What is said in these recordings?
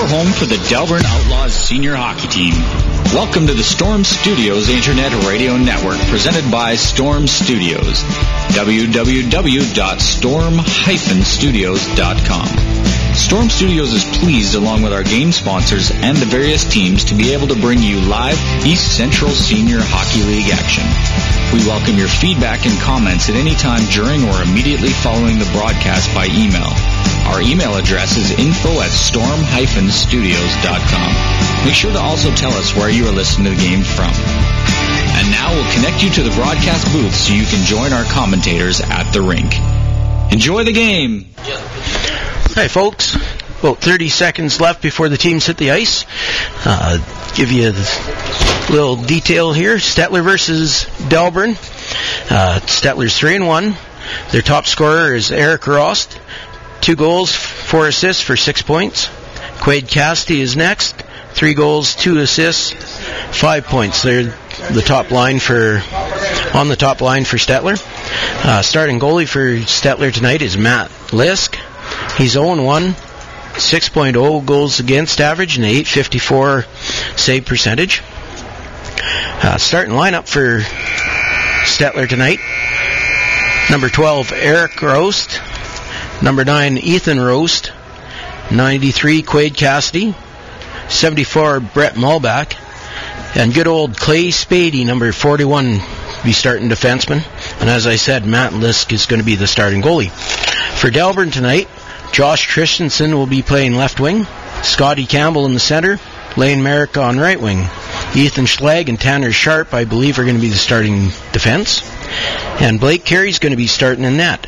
your home for the Delburne Outlaws senior hockey team. Welcome to the Storm Studios Internet Radio Network presented by Storm Studios. www.storm-studios.com. Storm Studios is pleased, along with our game sponsors and the various teams, to be able to bring you live East Central Senior Hockey League action. We welcome your feedback and comments at any time during or immediately following the broadcast by email. Our email address is info at storm-studios.com. Make sure to also tell us where you are listening to the game from. And now we'll connect you to the broadcast booth so you can join our commentators at the rink. Enjoy the game! Hi, folks. About 30 seconds left before the teams hit the ice. Uh, give you a little detail here. Stettler versus Delburne. Uh, Stettler's 3 and 1. Their top scorer is Eric Rost. Two goals, four assists for six points. Quade Cassidy is next. Three goals, two assists, five points. They're the top line for on the top line for Stettler. Uh, starting goalie for Stettler tonight is Matt Lisk. He's 0-1, 6.0 goals against average and 854 save percentage. Uh, starting lineup for Stettler tonight. Number 12, Eric Rost. Number 9, Ethan Rost. 93, Quade Cassidy. 74, Brett Mulback. And good old Clay Spady, number 41, be starting defenseman. And as I said, Matt Lisk is going to be the starting goalie. For Delburne tonight, Josh Christensen will be playing left wing. Scotty Campbell in the center. Lane Merrick on right wing. Ethan Schlag and Tanner Sharp, I believe, are going to be the starting defense. And Blake Carey's going to be starting in net.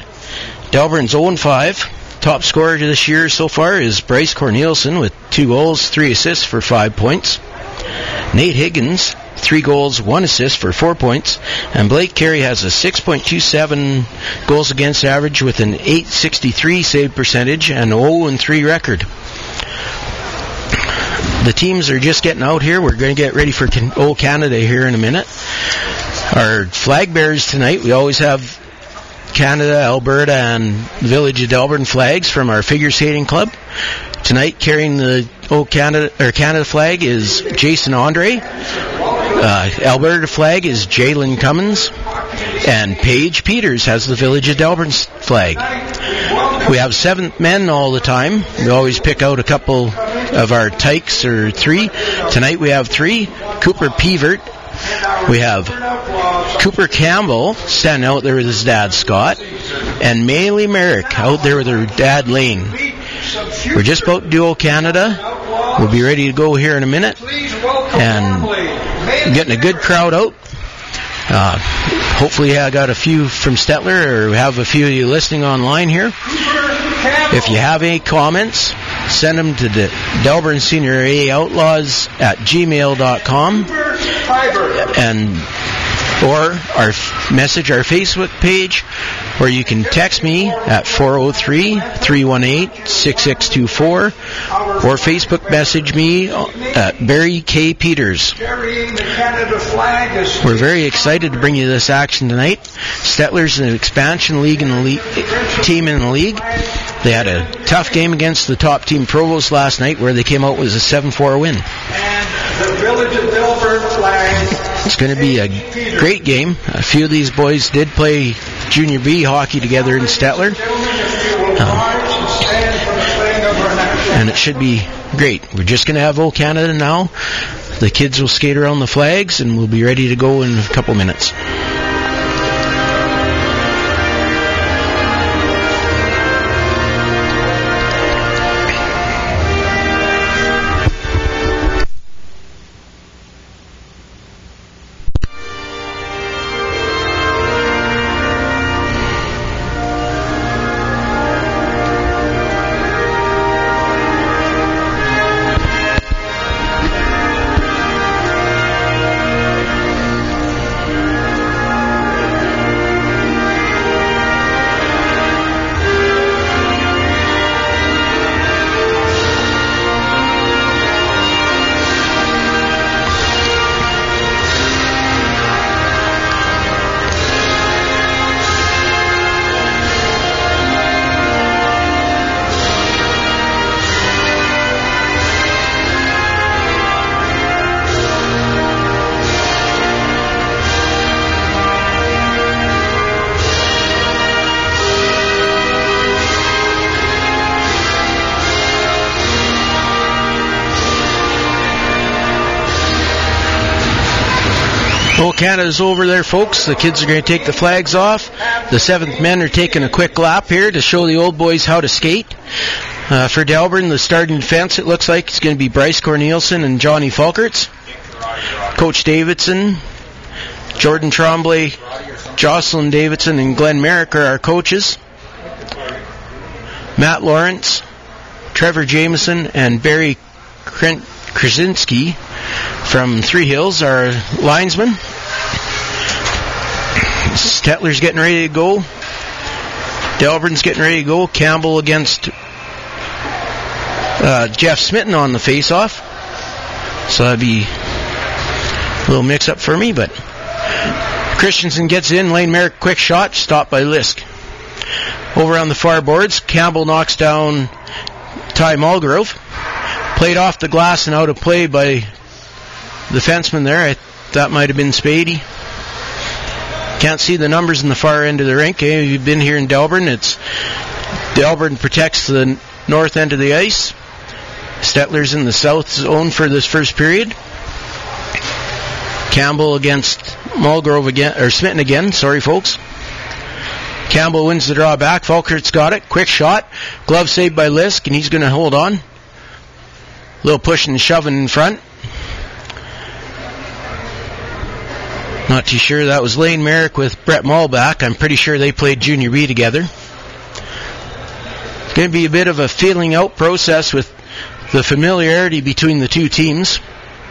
Delburne's 0-5. Top scorer this year so far is Bryce Cornelison with two goals, three assists for five points. Nate Higgins, three goals, one assist for four points. And Blake Carey has a 6.27 goals against average with an 863 save percentage and 0 3 record. The teams are just getting out here. We're going to get ready for Old Canada here in a minute. Our flag bearers tonight, we always have Canada, Alberta, and Village of Delburne flags from our figure skating club. Tonight, carrying the old Canada or Canada flag is Jason Andre. Uh, Alberta flag is Jalen Cummins, and Paige Peters has the Village of Delburne flag. We have seven men all the time. We always pick out a couple of our tykes or three. Tonight we have three. Cooper Peavert. We have Cooper Campbell standing out there with his dad Scott, and Maylee Merrick out there with her dad Lane. We're just about to do Canada. We'll be ready to go here in a minute, and getting a good crowd out. Uh, hopefully, I got a few from Stettler or have a few of you listening online here. If you have any comments, send them to the Delburne Senior A Outlaws at gmail.com and or our message our Facebook page, or you can text me at 403-318-6624, or Facebook message me at Barry K. Peters. We're very excited to bring you this action tonight. Stettler's an expansion league in the league, team in the league. They had a tough game against the top team Provost last night where they came out with a 7-4 win. It's going to be a great game. A few of these boys did play junior B hockey together in Stettler. Um, and it should be great. We're just going to have Old Canada now. The kids will skate around the flags and we'll be ready to go in a couple minutes. Canada's over there, folks. The kids are going to take the flags off. The seventh men are taking a quick lap here to show the old boys how to skate. Uh, for Delburne, the starting defense, it looks like it's going to be Bryce Cornelison and Johnny Falkerts. Coach Davidson, Jordan Tremblay, Jocelyn Davidson, and Glenn Merrick are our coaches. Matt Lawrence, Trevor Jameson, and Barry Krasinski from Three Hills are linesmen. Stettler's getting ready to go. Delburne's getting ready to go. Campbell against uh, Jeff Smitten on the face-off. So that'd be a little mix-up for me, but Christensen gets in. Lane Merrick, quick shot, stopped by Lisk. Over on the far boards, Campbell knocks down Ty Mulgrove. Played off the glass and out of play by the fenceman there. I, that might have been Spady. Can't see the numbers in the far end of the rink. Eh? You've been here in Delburne. It's Delburne protects the north end of the ice. Stettler's in the south zone for this first period. Campbell against Mulgrove again, or Smitten again. Sorry, folks. Campbell wins the draw back. Falkert's got it. Quick shot. Glove saved by Lisk, and he's going to hold on. Little pushing and shoving in front. Not too sure. That was Lane Merrick with Brett Mulback. I'm pretty sure they played Junior B together. It's going to be a bit of a feeling out process with the familiarity between the two teams,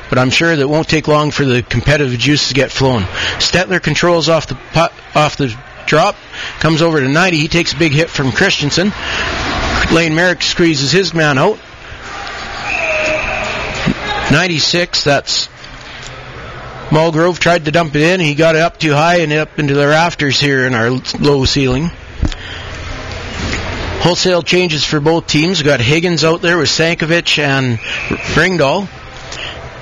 but I'm sure that won't take long for the competitive juice to get flowing. Stettler controls off the off the drop, comes over to 90. He takes a big hit from Christensen. Lane Merrick squeezes his man out. 96, that's Mulgrove tried to dump it in. He got it up too high and up into the rafters here in our low ceiling. Wholesale changes for both teams. We've got Higgins out there with Sankovic and Ringdahl.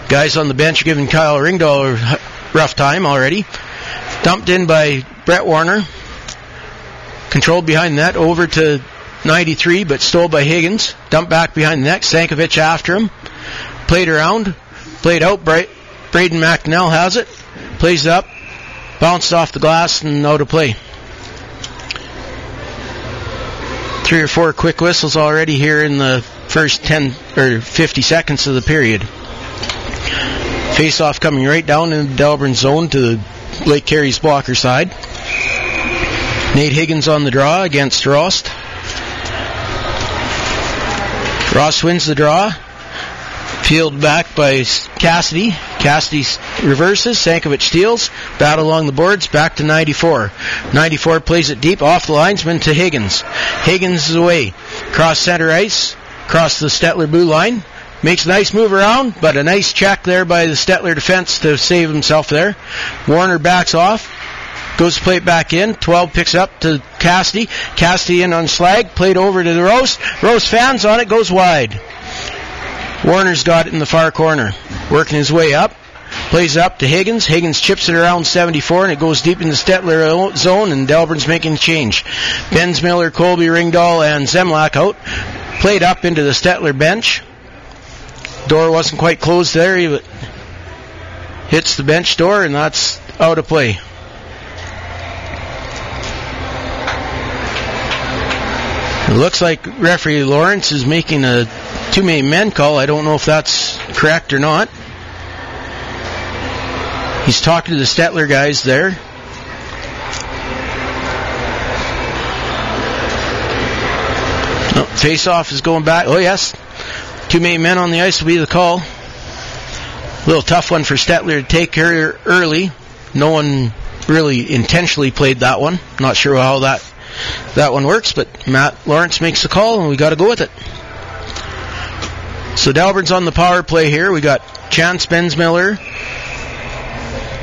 Guys on the bench giving Kyle Ringdahl a rough time already. Dumped in by Brett Warner. Controlled behind that over to 93, but stole by Higgins. Dumped back behind the net. Sankovic after him. Played around. Played out. Bright. Braden McNell has it. Plays up. Bounced off the glass and out of play. Three or four quick whistles already here in the first 10 or 50 seconds of the period. Face off coming right down in the Delburne zone to the Lake Carey's blocker side. Nate Higgins on the draw against Rost. Ross wins the draw. Peeled back by Cassidy. Cassidy reverses. Sankovic steals. Battle along the boards. Back to 94. 94 plays it deep off the linesman to Higgins. Higgins is away. Cross center ice. Cross the Stettler blue line. Makes a nice move around, but a nice check there by the Stettler defense to save himself there. Warner backs off. Goes to play it back in. 12 picks up to Cassidy. Cassidy in on Schlag. Played over to the Rose. Rose fans on it. Goes wide. Warner's got it in the far corner. Working his way up. Plays up to Higgins. Higgins chips it around 74 and it goes deep in the Stettler zone and Delburne's making a change. Bensmiller, Colby Ringdahl, and Zemlak out. Played up into the Stettler bench. Door wasn't quite closed there. He hits the bench door and that's out of play. It looks like referee Lawrence is making a too many men call. I don't know if that's correct or not. He's talking to the Stettler guys there. Oh, face off is going back. Oh, yes. Too many men on the ice will be the call. A little tough one for Stettler to take here early. No one really intentionally played that one. Not sure how that that one works, but Matt Lawrence makes the call, and we got to go with it. So Delburne's on the power play here. We got Chance Bensmiller,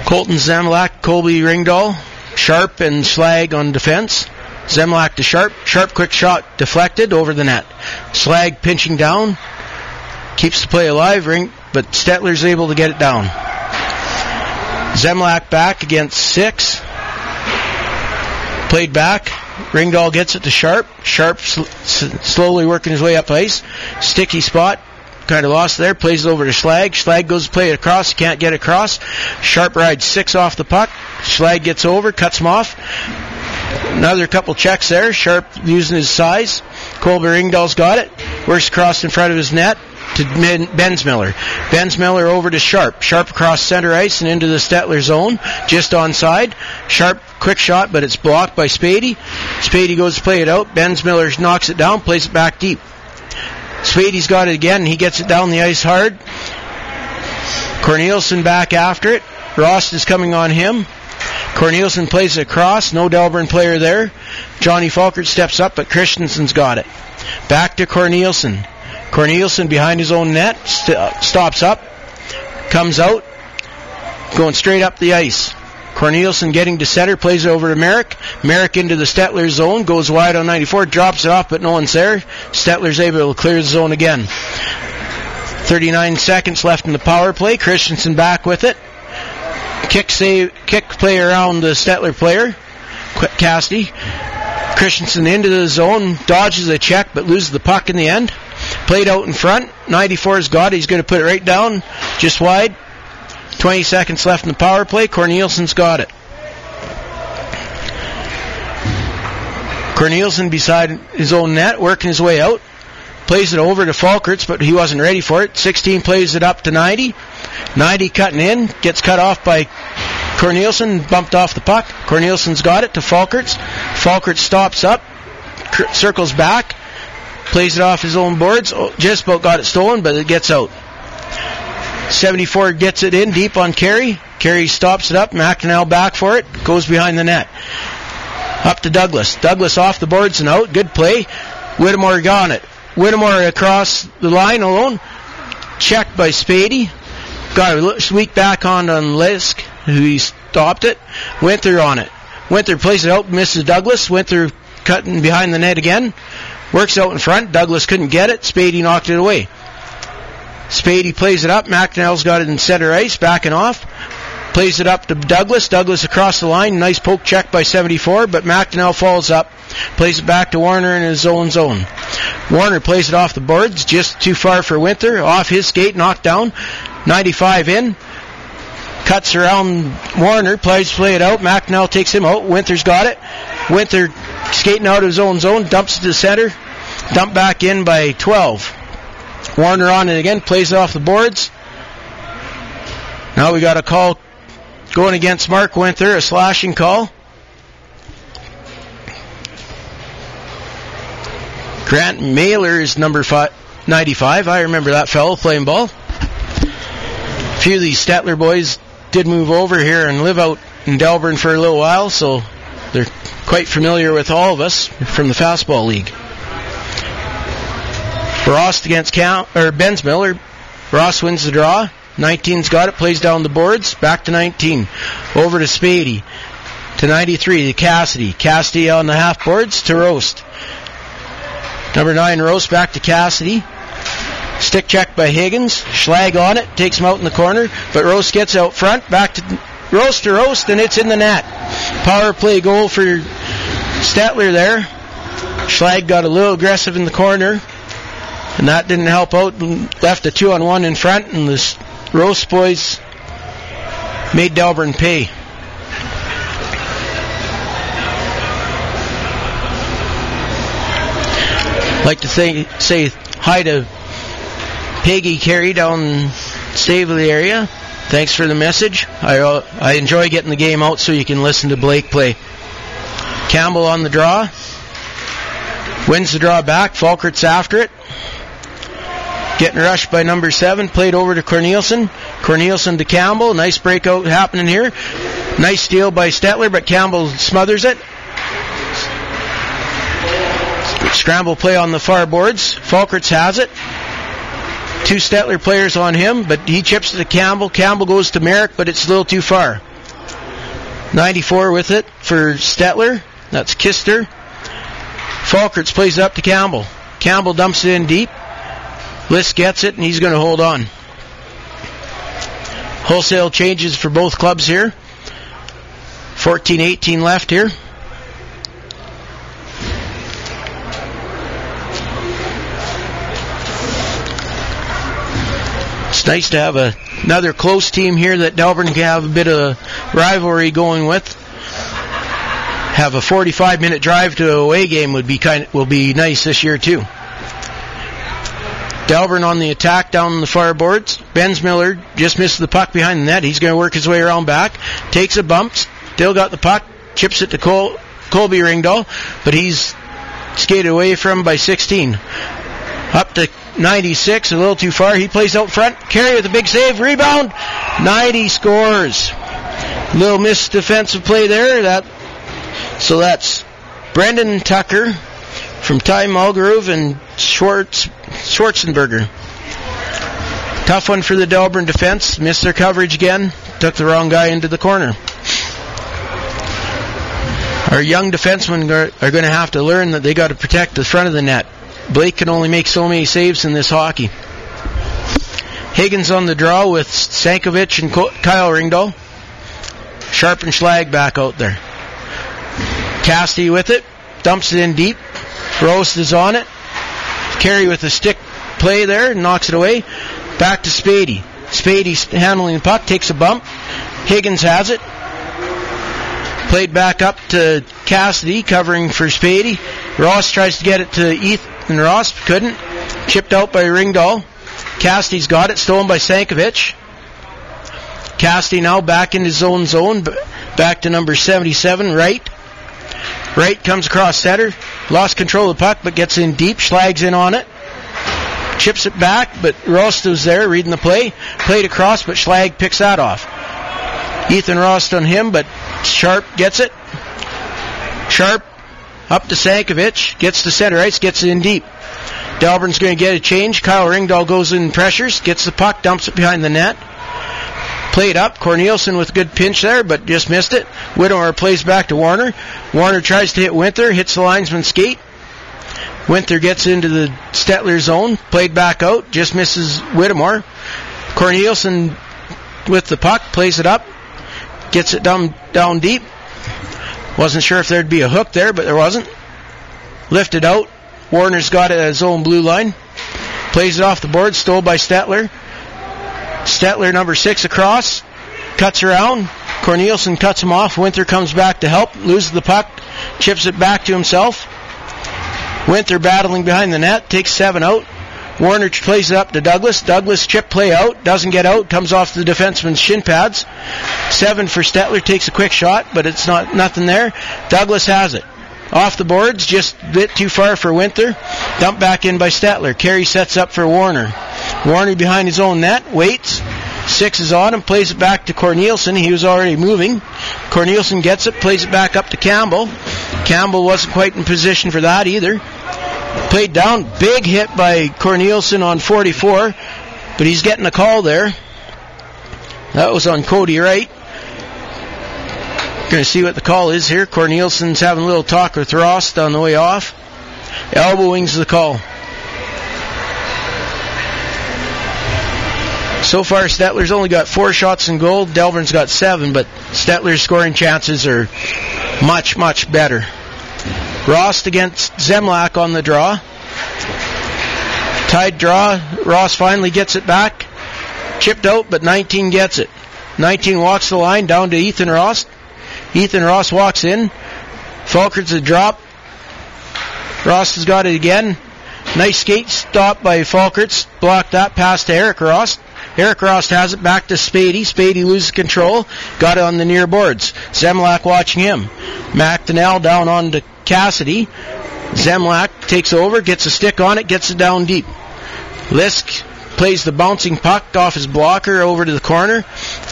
Colton Zemlak, Colby Ringdahl, Sharp and Schlag on defense. Zemlak to Sharp. Sharp quick shot deflected over the net. Schlag pinching down. Keeps the play alive, ring, but Stettler's able to get it down. Zemlak back against six. Played back. Ringdahl gets it to Sharp. Sharp sl- slowly working his way up ice. Sticky spot. Kind of lost there. Plays it over to Schlag. Schlag goes to play it across. Can't get across. Sharp rides six off the puck. Schlag gets over, cuts him off. Another couple checks there. Sharp using his size. Colby Ringdahl's got it. Works across in front of his net to Bensmiller. Bensmiller over to Sharp. Sharp across center ice and into the Stettler zone, just onside. Sharp quick shot, but it's blocked by Spady. Spady goes to play it out. Bensmiller knocks it down, plays it back deep. Spady's got it again. He gets it down the ice hard. Cornelius back after it. Rost is coming on him. Cornelius plays it across. No Delburne player there. Johnny Falkert steps up, but Christensen's got it. Back to Cornelius. Cornelius behind his own net st- stops up, comes out, going straight up the ice. Cornelius getting to center, plays it over to Merrick. Merrick into the Stettler zone, goes wide on 94, drops it off, but no one's there. Stettler's able to clear the zone again. 39 seconds left in the power play. Christensen back with it. Kick save, kick play around the Stettler player. Cassidy. Christensen into the zone, dodges a check, but loses the puck in the end. Played out in front. 94's got it. He's going to put it right down, just wide. 20 seconds left in the power play. Cornelius's got it. Cornelius beside his own net, working his way out. Plays it over to Falkerts, but he wasn't ready for it. 16 plays it up to 90. 90 cutting in, gets cut off by Cornelius, bumped off the puck. Cornelius's got it to Falkerts. Falkerts stops up, circles back, plays it off his own boards. Oh, just about got it stolen, but it gets out. 74 gets it in deep on Carey. Carey stops it up. McNell back for it. Goes behind the net. Up to Douglas. Douglas off the boards and out. Good play. Whittemore got it. Whittemore across the line alone. Checked by Spady. Got a sweep back on on Lisk, who stopped it. Winther on it. Winther plays it out, misses Douglas. Winther cutting behind the net again. Works out in front. Douglas couldn't get it. Spady knocked it away. Spady plays it up. McNell's got it in center ice, backing off. Plays it up to Douglas. Douglas across the line. Nice poke check by 74, but McNell falls up. Plays it back to Warner in his own zone. Warner plays it off the boards, just too far for Winther. Off his skate, knocked down. 95 in. Cuts around Warner, plays play it out. McNell takes him out. Winther's got it. Winther skating out of his own zone, dumps it to center. Dump back in by 12. Warner on it again, plays it off the boards. Now we got a call going against Mark Winther, a slashing call. Grant Mailer is number five, 95. I remember that fellow playing ball. A few of these Stettler boys did move over here and live out in Delburne for a little while, so they're quite familiar with all of us from the Fastball League. Ross against Count or Bensmiller. Ross wins the draw. 19's got it, plays down the boards. Back to 19. Over to Spady. To 93 to Cassidy. Cassidy on the half boards to Rost. Number 9 Rost back to Cassidy. Stick check by Higgins. Schlag on it. Takes him out in the corner. But Rost gets out front. Back to Rost to Rost. And it's in the net. Power play goal for Stettler there. Schlag got a little aggressive in the corner. And that didn't help out. and Left a two on one in front. And the Rost boys made Delburne pay. like to say, say hi to Peggy Carey down Staveley area. Thanks for the message. I uh, I enjoy getting the game out so you can listen to Blake play. Campbell on the draw. Wins the draw back. Falkert's after it. Getting rushed by number seven. Played over to Corneliuson. Corneliuson to Campbell. Nice breakout happening here. Nice steal by Stettler, but Campbell smothers it. Scramble play on the far boards. Falkerts has it. Two Stettler players on him, but he chips to Campbell. Campbell goes to Merrick, but it's a little too far. 94 with it for Stettler. That's Kister. Falkerts plays it up to Campbell. Campbell dumps it in deep. Lisk gets it, and he's going to hold on. Wholesale changes for both clubs here. 14-18 left here. It's nice to have a, another close team here that Delburne can have a bit of rivalry going with. Have a 45 minute drive to a away game would be kind will be nice this year too. Delburne on the attack down the far boards. Bensmiller just missed the puck behind the net. He's going to work his way around back. Takes a bump. Still got the puck. Chips it to Col- Colby Ringdahl, but he's skated away from by 16. Up to 96, a little too far. He plays out front. Carey with a big save. Rebound. 90 scores. Little missed defensive play there. That so that's Brendan Tucker from Ty Mulgrove and Schwartz Schwarzenberger. Tough one for the Delburne defense. Missed their coverage again. Took the wrong guy into the corner. Our young defensemen are, going to have to learn that they got to protect the front of the net. Blake can only make so many saves in this hockey. Higgins on the draw with Sankovic and Kyle Ringdahl. Sharp and Schlag back out there. Cassidy with it. Dumps it in deep. Rost is on it. Carey with the stick play there. Knocks it away. Back to Spady. Spady handling the puck. Takes a bump. Higgins has it. Played back up to Cassidy, covering for Spady. Ross tries to get it to Ethan Ross, couldn't. Chipped out by Ringdahl. Cassidy's got it, stolen by Sankovic. Cassidy now back in his own zone, back to number 77, Wright. Wright comes across center, lost control of the puck, but gets in deep, Schlag's in on it. Chips it back, but Rost was there reading the play. Played across, but Schlag picks that off. Ethan Rost on him, but Sharp gets it. Sharp up to Sankovic, gets to center ice, gets it in deep. Delburne's going to get a change. Kyle Ringdahl goes in pressures, gets the puck, dumps it behind the net. Played up. Corneliuson with a good pinch there, but just missed it. Whittemore plays back to Warner. Warner tries to hit Winther, hits the linesman's skate. Winther gets into the Stettler zone, played back out, just misses Whittemore. Corneliuson with the puck, plays it up, gets it down down deep. Wasn't sure if there'd be a hook there, but there wasn't. Lifted out. Warner's got it at his own blue line. Plays it off the board, stole by Stettler. Stettler, number six, across. Cuts around. Corneliuson cuts him off. Winther comes back to help. Loses the puck. Chips it back to himself. Winther battling behind the net. Takes seven out. Warner plays it up to Douglas. Douglas chip play out. Doesn't get out. Comes off the defenseman's shin pads. Seven for Stettler. Takes a quick shot, but it's not nothing there. Douglas has it. Off the boards, just a bit too far for Winther. Dumped back in by Stettler. Carey sets up for Warner. Warner behind his own net, waits. Six is on him, plays it back to Corneliuson. He was already moving. Corneliuson gets it, plays it back up to Campbell. Campbell wasn't quite in position for that either. Played down, big hit by Corneliuson on 44, but he's getting a call there. That was on Cody Wright. Going to see what the call is here. Corneliuson's having a little talk with Rost on the way off. Elbowing's the call. So far, Stettler's only got four shots in goal. Delburne's got seven, but Stettler's scoring chances are much, much better. Rost against Zemlak on the draw. Tied draw. Ross finally gets it back. Chipped out, but 19 gets it. 19 walks the line down to Ethan Ross. Ethan Ross walks in. Falkert's a drop. Ross has got it again. Nice skate stop by Falkerts. Blocked that pass to Eric Ross. Eric has it back to Spady. Spady loses control. Got it on the near boards. Zemlak watching him. McDonnell down on to Cassidy. Zemlak takes over, gets a stick on it, gets it down deep. Lisk plays the bouncing puck off his blocker over to the corner.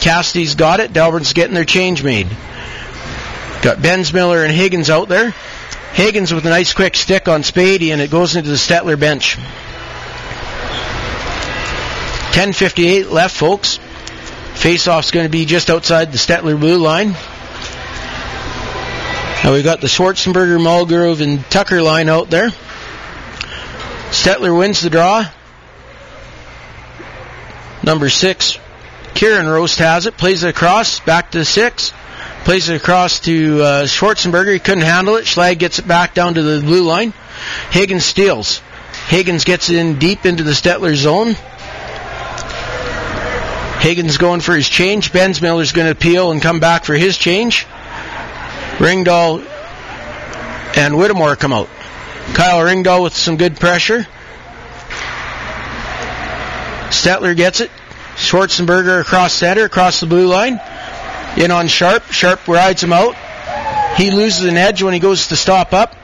Cassidy's got it. Delburne's getting their change made. Got Bensmiller and Higgins out there. Higgins with a nice quick stick on Spady, and it goes into the Stettler bench. 10.58 left, folks. Face-off's going to be just outside the Stettler blue line. Now we've got the Schwarzenberger, Mulgrove, and Tucker line out there. Stettler wins the draw. Number six, Kieran Rost has it, plays it across, back to six. Plays it across to uh, Schwarzenberger. He couldn't handle it. Schlag gets it back down to the blue line. Higgins steals. Higgins gets it in deep into the Stettler zone. Higgins going for his change. Bensmiller's going to peel and come back for his change. Ringdahl and Whittemore come out. Kyle Ringdahl with some good pressure. Stettler gets it. Schwarzenberger across center, across the blue line. In on Sharp. Sharp rides him out. He loses an edge when he goes to stop up.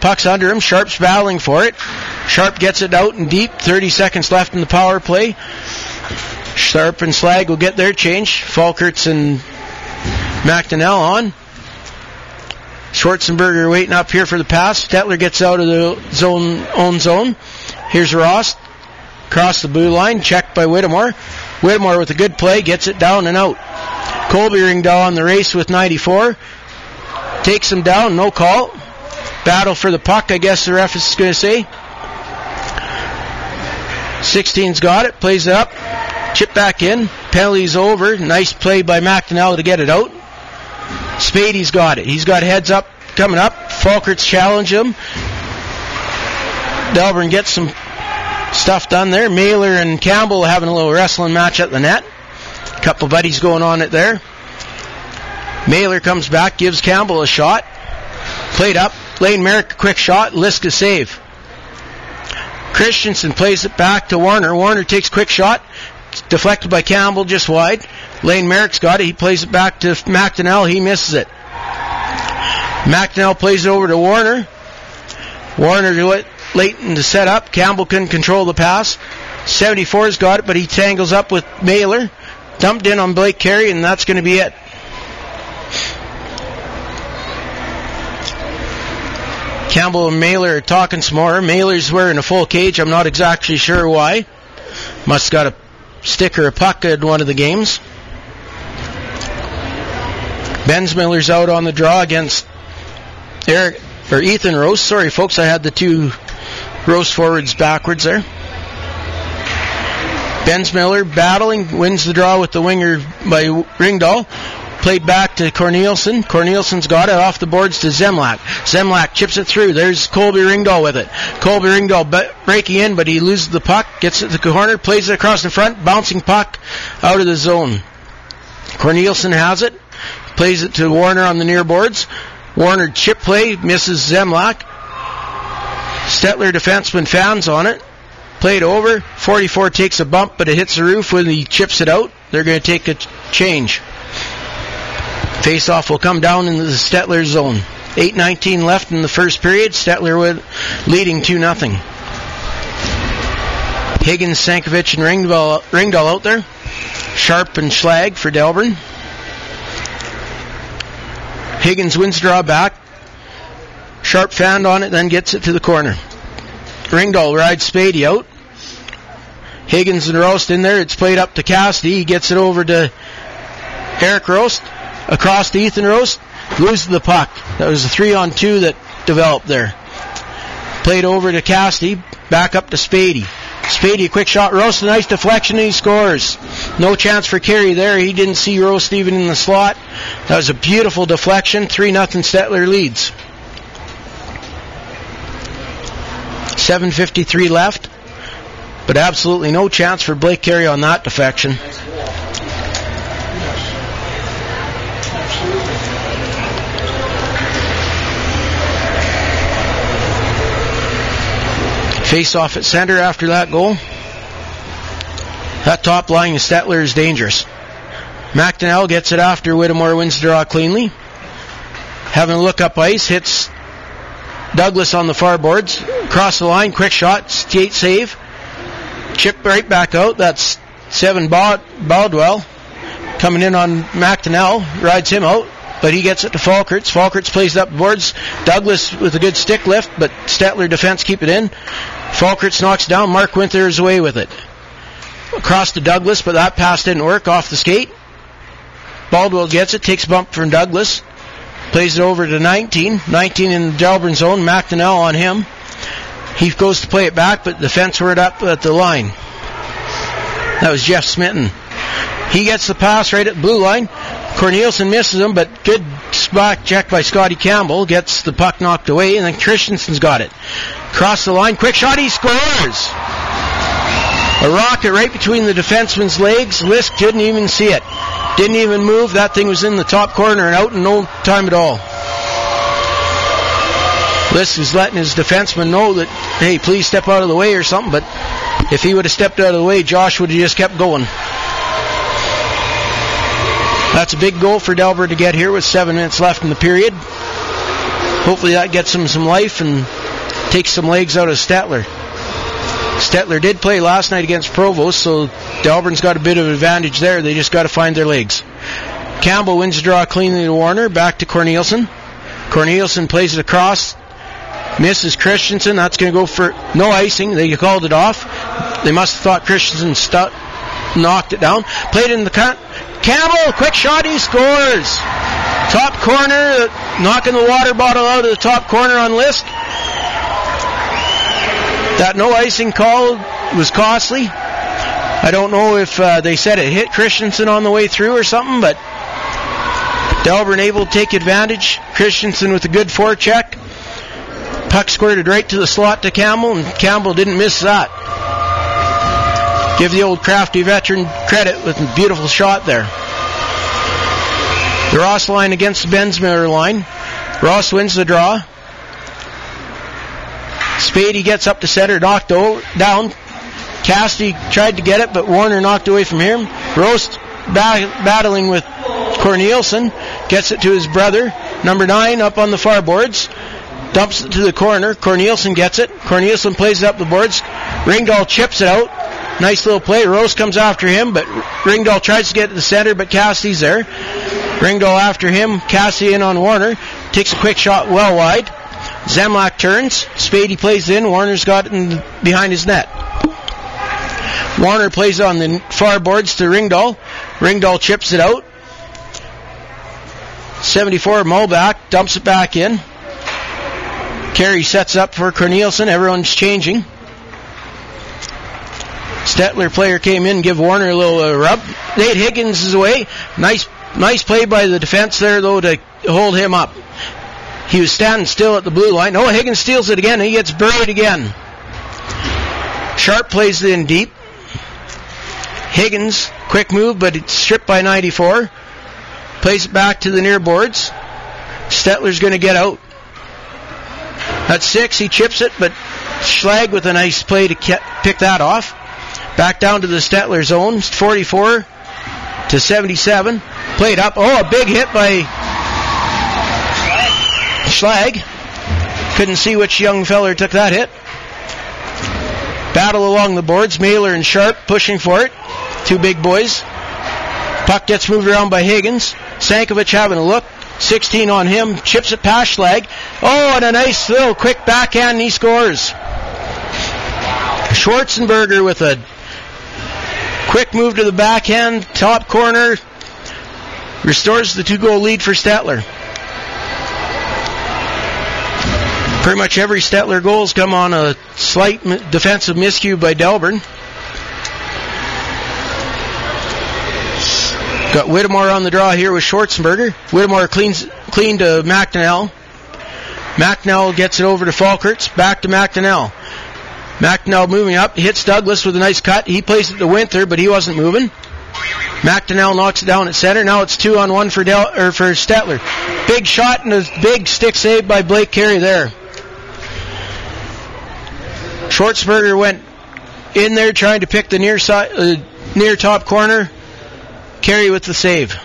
Puck's under him. Sharp's battling for it. Sharp gets it out and deep. 30 seconds left in the power play. Sharp and Schlag will get their change. Falkerts and McDonnell on. Schwarzenberger waiting up here for the pass. Stettler gets out of the zone, own zone. Here's Ross. Across the blue line. Checked by Whittemore. Whittemore with a good play. Gets it down and out. Colby Ringdahl on the race with 94. Takes him down. No call. Battle for the puck, I guess the ref is going to say. 16's got it. Plays it up. Chip back in. Penalty's over. Nice play by McDonnell to get it out. Spady's got it. He's got heads up coming up. Falkerts challenge him. Delburne gets some stuff done there. Mailer and Campbell having a little wrestling match at the net. Couple buddies going on it there. Mailer comes back, gives Campbell a shot. Played up. Lane Merrick, a quick shot. Liska save. Christensen plays it back to Warner. Warner takes quick shot. Deflected by Campbell just wide. Lane Merrick's got it. He plays it back to McDonnell. He misses it. McDonnell plays it over to Warner. Warner do it late in the setup. Campbell couldn't control the pass. 74's got it, but he tangles up with Mailer. Dumped in on Blake Carey, and that's going to be it. Campbell and Mailer are talking some more. Mailer's wearing a full cage. I'm not exactly sure why. Must got a stick or a puck at one of the games. Bensmiller's out on the draw against Eric or Ethan Rose. Sorry, folks, I had the two Rose forwards backwards there. Bensmiller battling, wins the draw with the winger by Ringdahl. Played back to Cornelius. Cornelius's got it off the boards to Zemlak. Zemlak chips it through. There's Colby Ringdahl with it. Colby Ringdahl b- breaking in, but he loses the puck, gets it to the corner, plays it across the front, bouncing puck out of the zone. Cornelius has it, plays it to Warner on the near boards. Warner chip play, misses Zemlak. Stettler defenseman fans on it. Played over. 44 takes a bump, but it hits the roof when he chips it out. They're going to take a change. Face-off will come down into the Stettler zone. 8.19 left in the first period. Stettler would leading 2 nothing. Higgins, Sankovic, and Ringdahl, Ringdahl out there. Sharp and Schlag for Delburne. Higgins wins draw back. Sharp found on it, then gets it to the corner. Ringdahl rides Spady out. Higgins and Rost in there. It's played up to Cassidy. He gets it over to Eric Rost. Across to Ethan Rost. Loses the puck. That was a three on two that developed there. Played over to Cassidy. Back up to Spady. Spady, a quick shot. Rost, a nice deflection, and he scores. No chance for Carey there. He didn't see Rost even in the slot. That was a beautiful deflection. 3 nothing Stettler leads. 7.53 left. But absolutely no chance for Blake Carey on that defection. Face off at center after that goal. That top line of Stettler is dangerous. McDonnell gets it after Whittemore wins the draw cleanly. Having a look up ice, hits Douglas on the far boards. Cross the line, quick shot, skate save. Chip right back out. That's Seven Baldwell coming in on McDonnell. Rides him out, but he gets it to Falkerts. Falkerts plays it up boards. Douglas with a good stick lift, but Stettler defense keep it in. Falkerts knocks down. Mark Winther is away with it. Across to Douglas, but that pass didn't work. Off the skate. Baldwell gets it, takes bump from Douglas. Plays it over to 19. 19 in the Delburne zone. McDonnell on him. He goes to play it back, but the fence were up at the line. That was Jeff Smitten. He gets the pass right at the blue line. Corneliuson misses him, but good spot check by Scotty Campbell. Gets the puck knocked away, and then Christensen's got it. Cross the line, quick shot, he scores! A rocket right between the defenseman's legs. Lisk didn't even see it. Didn't even move. That thing was in the top corner and out in no time at all. Lisk is letting his defenseman know that, hey, please step out of the way or something, but if he would have stepped out of the way, Josh would have just kept going. That's a big goal for Delbert to get here with seven minutes left in the period. Hopefully that gets him some life and takes some legs out of Stettler. Stettler did play last night against Provost, so Delburne's got a bit of advantage there. They just got to find their legs. Campbell wins the draw cleanly to Warner. Back to Cornelielsen. Cornelielsen plays it across. Misses Christensen. That's going to go for no icing. They called it off. They must have thought Christensen stu- knocked it down. Played in the cut. Campbell, quick shot, he scores. Top corner, knocking the water bottle out of the top corner on Lisk. That no icing call was costly. I don't know if uh, they said it hit Christensen on the way through or something, but Delburne able to take advantage. Christensen with a good forecheck. Puck squirted right to the slot to Campbell, and Campbell didn't miss that. Give the old crafty veteran credit with a beautiful shot there. The Ross line against the Bensmiller line. Ross wins the draw. Spady gets up to center, knocked down. Cassidy tried to get it, but Warner knocked away from him. Rost ba- battling with Cornelielsen, gets it to his brother. Number nine up on the far boards, dumps it to the corner. Cornelielsen gets it. Cornelielsen plays it up the boards. Ringdahl chips it out. Nice little play. Rose comes after him, but Ringdahl tries to get to the center, but Cassidy's there. Ringdahl after him. Cassidy in on Warner. Takes a quick shot well wide. Zemlak turns. Spady plays in. Warner's got in behind his net. Warner plays on the far boards to Ringdahl. Ringdahl chips it out. 74 Mulback dumps it back in. Carey sets up for Cornelielsen. Everyone's changing. Stettler player came in, give Warner a little uh, rub. Nate Higgins is away. Nice, nice play by the defense there though to hold him up. He was standing still at the blue line. Oh, Higgins steals it again. He gets buried again. Sharp plays it in deep. Higgins, quick move, but it's stripped by 94. Plays it back to the near boards. Stettler's going to get out. At six, he chips it, but Schlag with a nice play to pick that off. Back down to the Stettler zone, 44 to 77. Played up. Oh, a big hit by Schlag. Couldn't see which young feller took that hit. Battle along the boards. Mailer and Sharp pushing for it. Two big boys. Puck gets moved around by Higgins. Sankovic having a look. 16 on him. Chips it past Schlag. Oh, and a nice little quick backhand and he scores. Schwarzenberger with a quick move to the backhand, top corner, restores the two goal lead for Stettler. Pretty much every Stettler goal has come on a slight defensive miscue by Delburne. Got Whittemore on the draw here with Schwarzenberger. Whittemore cleans clean to McDonnell. McDonnell gets it over to Falkerts. Back to McDonnell. McDonnell moving up, hits Douglas with a nice cut. He plays it to Winther, but he wasn't moving. McDonnell knocks it down at center. Now it's two on one for Del or for Stettler. Big shot and a big stick save by Blake Carey there. Schwartzberger went in there trying to pick the near side, uh, near top corner. Carey with the save.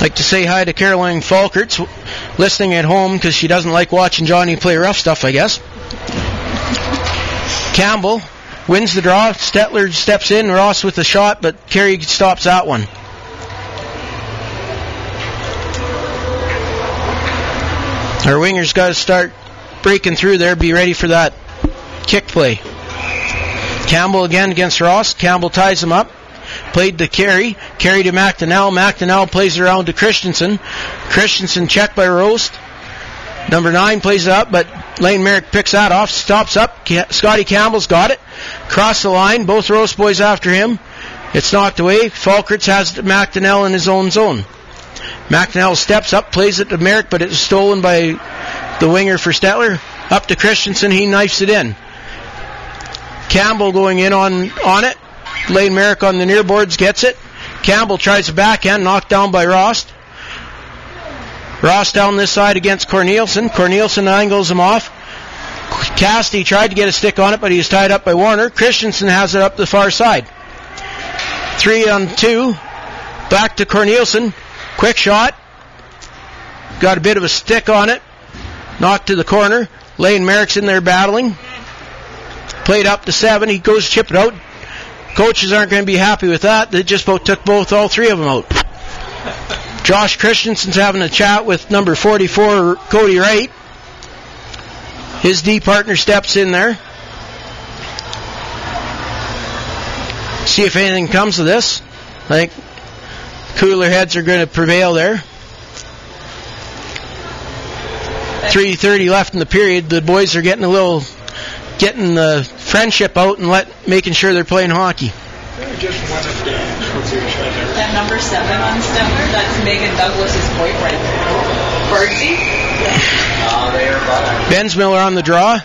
Like to say hi to Caroline Falkerts, listening at home because she doesn't like watching Johnny play rough stuff, I guess. Campbell wins the draw. Stettler steps in. Ross with the shot, but Carey stops that one. Our wingers got to start breaking through there. Be ready for that kick play. Campbell again against Ross. Campbell ties him up. Played to Carey. Carey to McDonnell. McDonnell plays around to Christensen. Christensen checked by Rost. Number nine plays it up, but Lane Merrick picks that off. Stops up. Scotty Campbell's got it. Cross the line. Both Rost boys after him. It's knocked away. Falkerts has McDonnell in his own zone. McDonnell steps up, plays it to Merrick, but it's stolen by the winger for Stettler. Up to Christensen, he knifes it in. Campbell going in on, on it. Lane Merrick on the near boards gets it. Campbell tries a backhand, knocked down by Rost. Ross down this side against Cornelius. Cornelius angles him off. Cassidy tried to get a stick on it, but he was tied up by Warner. Christensen has it up the far side. Three on two. Back to Corneliuson. Quick shot. Got a bit of a stick on it. Knocked to the corner. Lane Merrick's in there battling. Played up to seven. He goes chip it out. Coaches aren't going to be happy with that. They just about took both, all three of them out. Josh Christensen's having a chat with number 44, Cody Wright. His D partner steps in there. See if anything comes of this. I think cooler heads are going to prevail there. 3:30 left in the period. The boys are getting a little, getting the friendship out and let making sure they're playing hockey. That number seven on Stettler, that's Megan Douglas's boyfriend. Bergsy? Yeah. Bensmiller on the draw.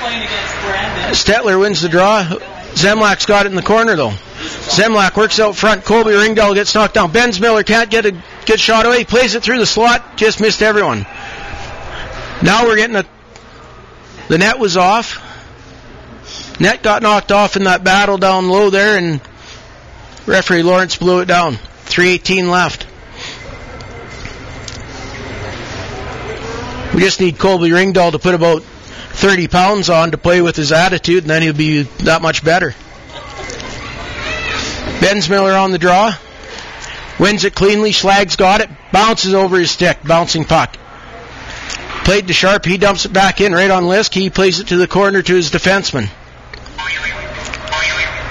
Playing against Brandon. Stettler wins the draw. Zemlak's got it in the corner though. Zemlak works out front. Colby Ringdahl gets knocked down. Bensmiller can't get a good shot away. He plays it through the slot. Just missed everyone. Now we're getting a. The net was off. Net got knocked off in that battle down low there, and referee Lawrence blew it down. 3:18 left. We just need Colby Ringdahl to put about 30 pounds on to play with his attitude, and then he'll be that much better. Bensmiller on the draw. Wins it cleanly. Schlag's got it. Bounces over his stick. Bouncing puck. Played to Sharp. He dumps it back in right on Lisk. He plays it to the corner to his defenseman.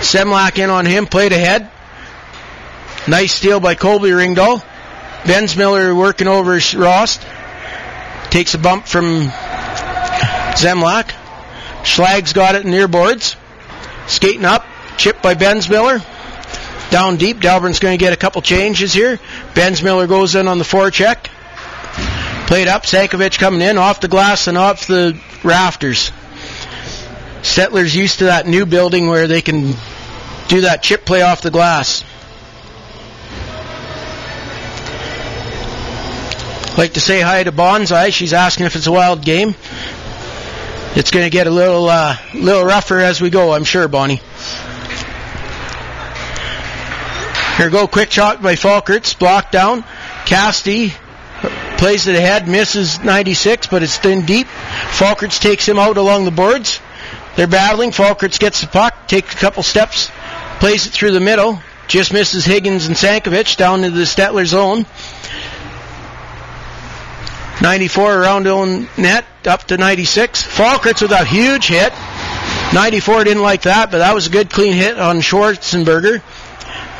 Zemlak in on him. Played ahead. Nice steal by Colby Ringdahl. Bensmiller working over Rost. Takes a bump from Zemlak. Schlag's got it near boards. Skating up. Chipped by Bensmiller. Down deep. Delburne's going to get a couple changes here. Bensmiller goes in on the forecheck. Played up. Sankovic coming in off the glass and off the rafters. Stettler's used to that new building where they can do that chip play off the glass. Like to say hi to Bonsai. She's asking if it's a wild game. It's going to get a little uh, little rougher as we go, I'm sure, Bonnie. Here go, quick shot by Falkerts, blocked down. Casty plays it ahead, misses 96, but it's in deep. Falkerts takes him out along the boards. They're battling. Falkerts gets the puck, takes a couple steps, plays it through the middle, just misses Higgins and Sankovic down into the Stettler zone. 94 around own net, up to 96. Falkerts with a huge hit. 94 didn't like that, but that was a good clean hit on Schwarzenberger.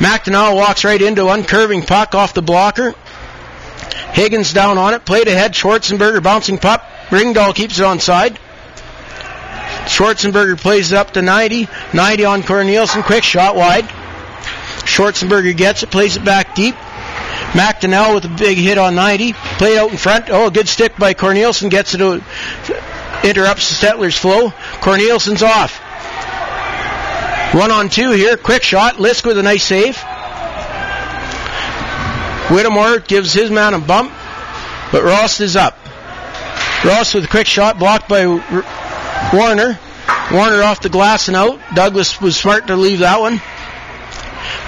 McDonald walks right into one, curving puck off the blocker. Higgins down on it, played ahead. Schwarzenberger bouncing puck. Ringdahl keeps it on side. Schwarzenberger plays it up to 90. 90 on Corneliuson. Quick shot wide. Schwarzenberger gets it, plays it back deep. McDonnell with a big hit on 90. Played out in front. Oh, a good stick by Corneliuson. Gets it to, interrupts the Stettler's flow. Corneliuson's off. One on two here. Quick shot. Lisk with a nice save. Whittemore gives his man a bump, but Ross is up. Ross with a quick shot blocked by Warner. Warner off the glass and out. Douglas was smart to leave that one.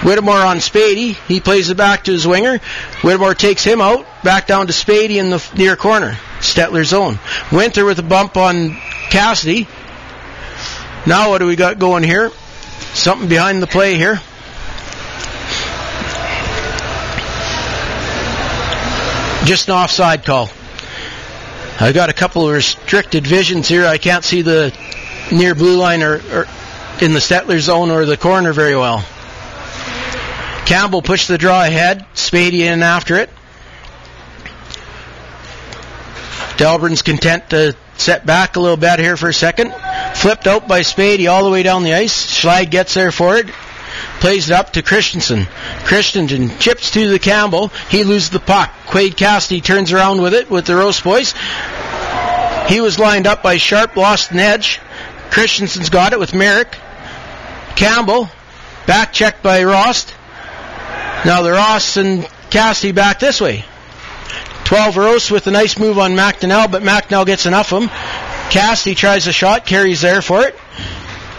Whittemore on Spady. He plays it back to his winger. Whittemore takes him out. Back down to Spady in the near corner. Stettler zone. Winther with a bump on Cassidy. Now what do we got going here? Something behind the play here. Just an offside call. I got a couple of restricted visions here. I can't see the near blue line or, or in the Stettler zone or the corner very well. Campbell pushed the draw ahead. Spady in after it. Delburne's content to set back a little bit here for a second. Flipped out by Spady all the way down the ice. Schlag gets there for it. Plays it up to Christensen. Christensen chips to the Campbell. He loses the puck. Quade Cassidy turns around with it with the Rose boys. He was lined up by Sharp, lost an edge. Christensen's got it with Merrick. Campbell, back checked by Rost. Now the Ross and Cassidy back this way. 12 Rose with a nice move on McDonnell, but McDonnell gets enough of him. Cassidy tries a shot, carries there for it.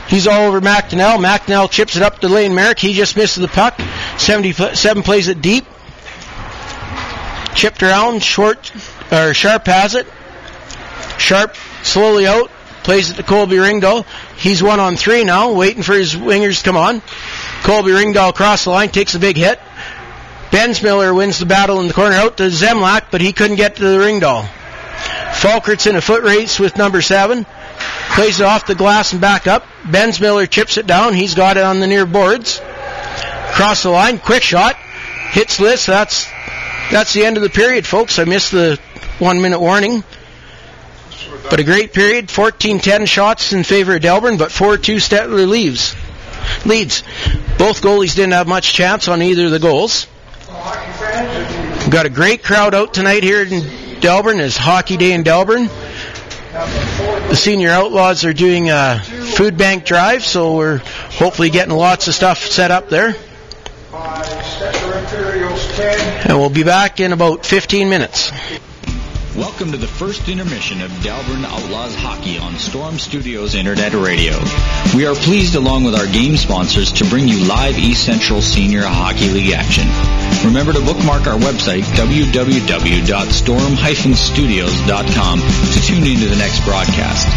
He's all over McDonnell. McDonnell chips it up to Lane Merrick. He just misses the puck. 77 plays it deep. Chipped around, short, or Sharp has it. Sharp slowly out, plays it to Colby Ringdahl. He's one on three now, waiting for his wingers to come on. Colby Ringdahl across the line, takes a big hit. Bensmiller wins the battle in the corner out to Zemlak, but he couldn't get to the Ringdahl. Falkert's in a foot race with number seven. Plays it off the glass and back up. Bensmiller chips it down. He's got it on the near boards. Cross the line, quick shot. Hits Lisk. That's that's the end of the period, folks. I missed the one minute warning. But a great period. 14-10 shots in favor of Delburne, but 4-2 Stettler leaves. Leads. Both goalies didn't have much chance on either of the goals. We've got a great crowd out tonight here in Delburne. It's Hockey Day in Delburne. The senior outlaws are doing a food bank drive, so we're hopefully getting lots of stuff set up there. And we'll be back in about 15 minutes. Welcome to the first intermission of Delburne Outlaws Hockey on Storm Studios Internet Radio. We are pleased, along with our game sponsors, to bring you live East Central Senior Hockey League action. Remember to bookmark our website, www.storm-studios.com, to tune into the next broadcast.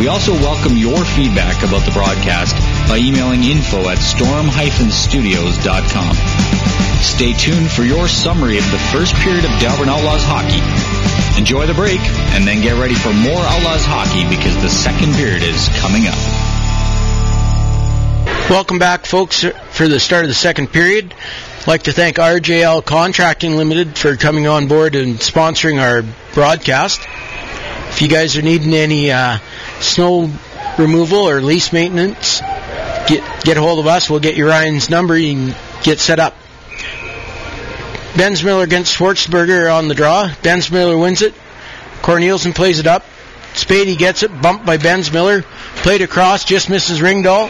We also welcome your feedback about the broadcast by emailing info at storm-studios.com. Stay tuned for your summary of the first period of Delburne Outlaws hockey. Enjoy the break, and then get ready for more Outlaws hockey because the second period is coming up. Welcome back, folks, for the start of the second period. I'd like to thank RJL Contracting Limited for coming on board and sponsoring our broadcast. If you guys are needing any uh, snow removal or lease maintenance, get get a hold of us. We'll get you Ryan's number. You can get set up. Bensmiller against Schwartzberger on the draw. Bensmiller wins it. Corneliuson plays it up. Spady gets it, bumped by Bensmiller. Played across, just misses Ringdahl.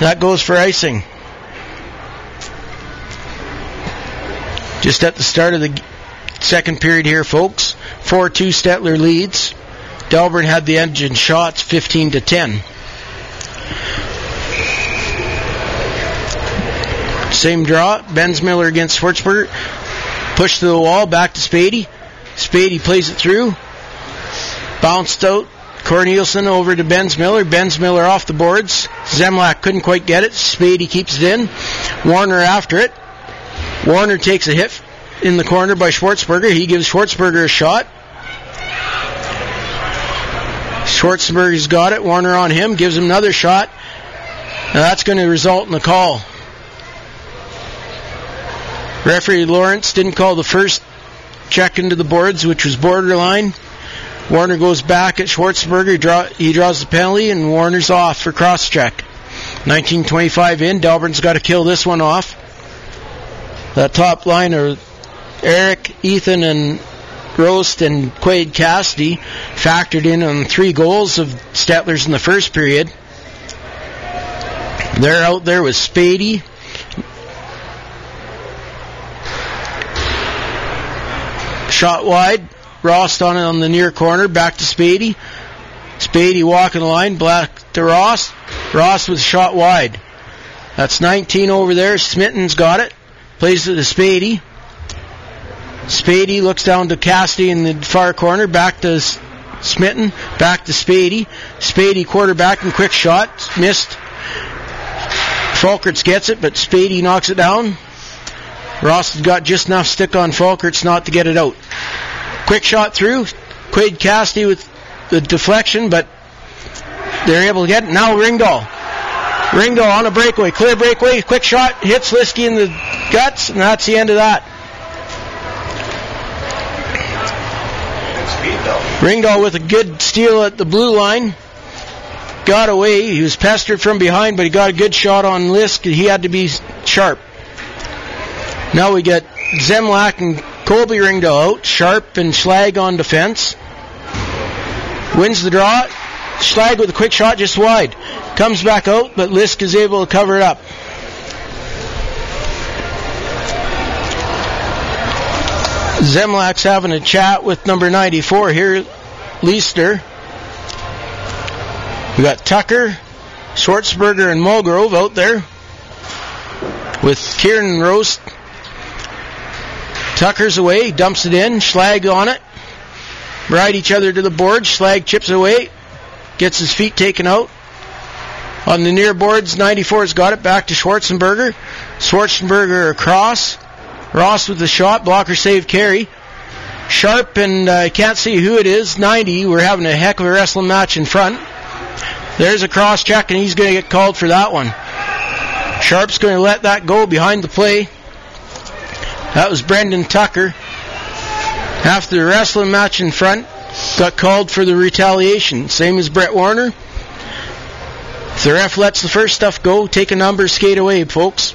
That goes for icing. Just at the start of the second period here, folks. 4-2 Stettler leads. Delburne had the edge in shots, 15 to 10. Same draw. Bensmiller against Schwartzberger. Push to the wall, back to Spady. Spady plays it through. Bounced out. Corneliuson over to Bensmiller. Bensmiller off the boards. Zemlak couldn't quite get it. Spady keeps it in. Warner after it. Warner takes a hit in the corner by Schwartzberger. He gives Schwartzberger a shot. Schwartzberger's got it. Warner on him. Gives him another shot. Now that's going to result in a call. Referee Lawrence didn't call the first check into the boards, which was borderline. Warner goes back at Schwartzberger. He, draw, he draws the penalty, and Warner's off for cross check. 1925 in. Delburne's got to kill this one off. That top line are Eric, Ethan, and Rost and Quade Cassidy factored in on three goals of Stettlers in the first period. They're out there with Spady, Shot wide. Ross on it on the near corner. Back to Spady. Spady walking the line. Back to Ross. Ross with shot wide. That's 19 over there. Smitten's got it. Plays it to Spady. Spady looks down to Cassidy in the far corner. Back to Smitten. Back to Spady. Spady quarterback and quick shot. Missed. Falkerts gets it, but Spady knocks it down. Ross has got just enough stick on Falkerts not to get it out. Quick shot through. Quade Cassidy with the deflection, but they're able to get it. Now Ringdahl. Ringdahl on a breakaway. Clear breakaway. Quick shot. Hits Liskey in the guts, and that's the end of that. Ringdahl with a good steal at the blue line. Got away. He was pestered from behind, but he got a good shot on Lisk. He had to be sharp. Now we get Zemlak and Colby Ringdahl out. Sharp and Schlag on defense. Wins the draw. Schlag with a quick shot just wide. Comes back out, but Lisk is able to cover it up. Zemlak's having a chat with number 94 here, Leister. We got Tucker, Schwartzberger, and Mulgrove out there with Kieran Rost. Tucker's away, dumps it in, Schlag on it. Ride each other to the board. Schlag chips away, gets his feet taken out. On the near boards, 94's got it back to Schwarzenberger. Schwarzenberger across. Ross with the shot, blocker save carry. Sharp and I uh, can't see who it is. 90. We're having a heck of a wrestling match in front. There's a cross check, and he's going to get called for that one. Sharp's going to let that go behind the play. That was Brendan Tucker. After the wrestling match in front, got called for the retaliation. Same as Brett Warner. If the ref lets the first stuff go, take a number, skate away, folks.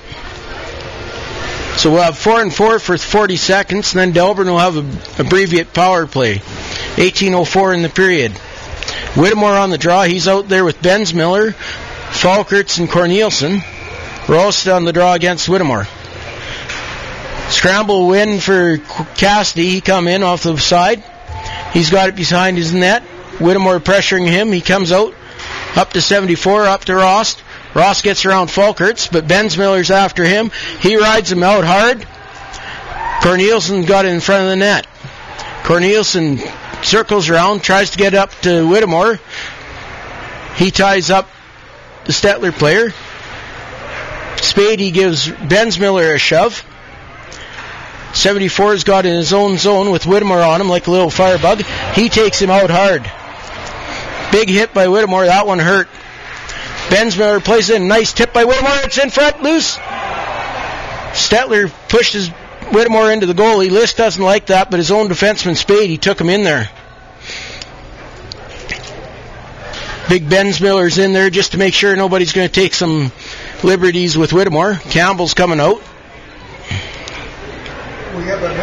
So we'll have four and four for 40 seconds, and then Delburne will have a abbreviate power play. 18:04 in the period. Whittemore on the draw. He's out there with Bensmiller, Falkerts, and Cornelius. Rost on the draw against Whittemore. Scramble win for Cassidy. He come in off the side. He's got it behind his net. Whittemore pressuring him. He comes out up to 74, up to Ross. Ross gets around Falkerts, but Bensmiller's after him. He rides him out hard. Cornelius got in front of the net. Cornelius circles around, tries to get up to Whittemore. He ties up the Stettler player. Spady gives Bensmiller a shove. 74's got in his own zone with Whittemore on him like a little firebug. He takes him out hard. Big hit by Whittemore. That one hurt. Bensmiller plays in. Nice tip by Whittemore. It's in front. Loose. Stettler pushes Whittemore into the goalie. Lisk doesn't like that, but his own defenseman Spade, he took him in there. Big Bensmiller's in there just to make sure nobody's going to take some liberties with Whittemore. Campbell's coming out.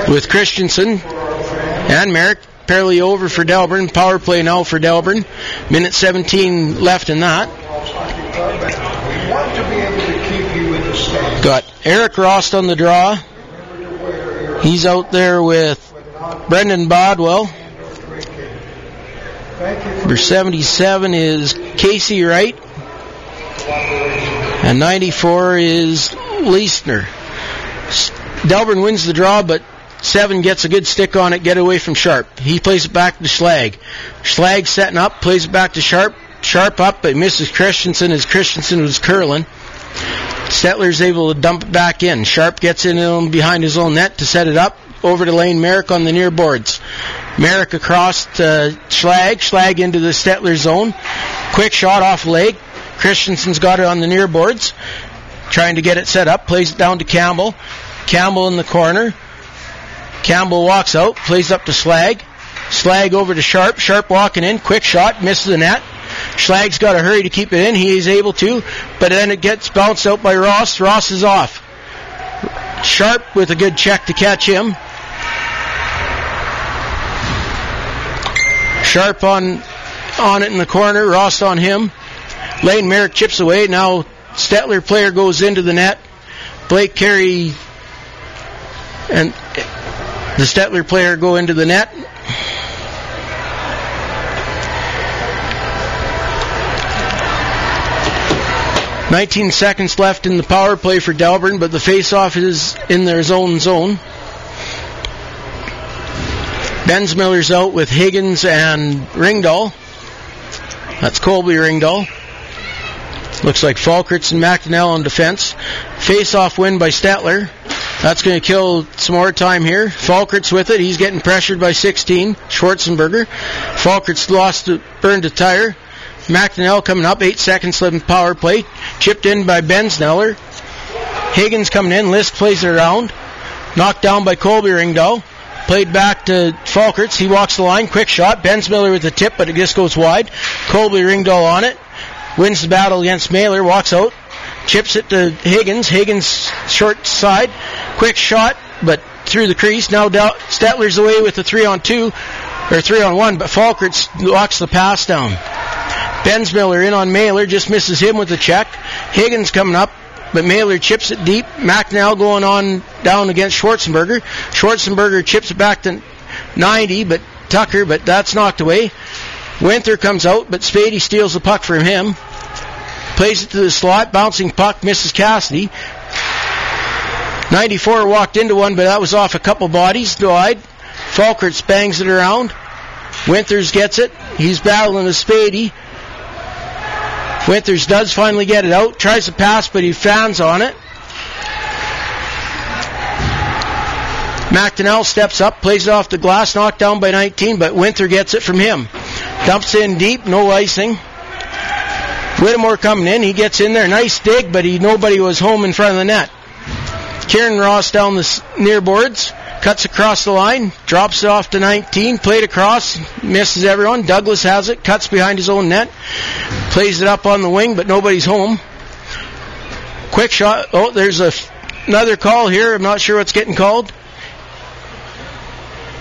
With Christensen and Merrick. Fairly over for Delburne. Power play now for Delburne. Minute 17 left in that. Got Eric Rost on the draw. He's out there with Brendan Bodwell. Number 77 is Casey Wright. And 94 is Leisner. Delburne wins the draw, but Seven gets a good stick on it, get away from Sharp. He plays it back to Schlag. Schlag setting up, plays it back to Sharp. Sharp up, but misses Christensen as Christensen was curling. Stettler's able to dump it back in. Sharp gets in behind his own net to set it up. Over to Lane Merrick on the near boards. Merrick across to Schlag. Schlag into the Stettler zone. Quick shot off leg. Christensen's got it on the near boards. Trying to get it set up. Plays it down to Campbell. Campbell in the corner. Campbell walks out. Plays up to Schlag. Schlag over to Sharp. Sharp walking in. Quick shot. Misses the net. Schlag's got to hurry to keep it in. He is able to, but then it gets bounced out by Ross. Ross is off. Sharp with a good check to catch him. Sharp on on it in the corner. Ross on him. Lane Merrick chips away. Now Stettler player goes into the net. Blake Carey and the Stettler player go into the net. 19 seconds left in the power play for Delburne, but the face-off is in their zone zone. Bensmiller's out with Higgins and Ringdahl. That's Colby Ringdahl. Looks like Falkerts and McDonnell on defense. Face-off win by Stettler. That's going to kill some more time here. Falkerts with it. He's getting pressured by 16. Schwarzenberger. Falkerts lost, burned a tire. McNell coming up, eight seconds left in power play. Chipped in by Bensmiller. Higgins coming in. Lisk plays it around. Knocked down by Colby Ringdahl. Played back to Falkerts. He walks the line. Quick shot. Bensmiller with the tip, but it just goes wide. Colby Ringdahl on it. Wins the battle against Mailer. Walks out. Chips it to Higgins. Higgins short side. Quick shot, but through the crease. Now Stettler's away with the three on two. or three on one, but Falkert locks the pass down. Bensmiller in on Mailer, just misses him with the check. Higgins coming up, but Mailer chips it deep. McNell going on down against Schwarzenberger. Schwarzenberger chips it back to 90, but Tucker, but that's knocked away. Winther comes out, but Spady steals the puck from him. Plays it to the slot, bouncing puck, misses Cassidy. 94 walked into one, but that was off a couple bodies, wide. Falkert bangs it around. Winters gets it. He's battling with Spady. Winters does finally get it out, tries to pass, but he fans on it. McDonnell steps up, plays it off the glass, knocked down by 19, but Winther gets it from him. Dumps in deep, no icing. Whittemore coming in, he gets in there, nice dig, but he nobody was home in front of the net. Kieran Ross down the near boards, cuts across the line, drops it off to 19, played across, misses everyone. Douglas has it, cuts behind his own net, plays it up on the wing, but nobody's home. Quick shot. Oh, there's a, another call here. I'm not sure what's getting called.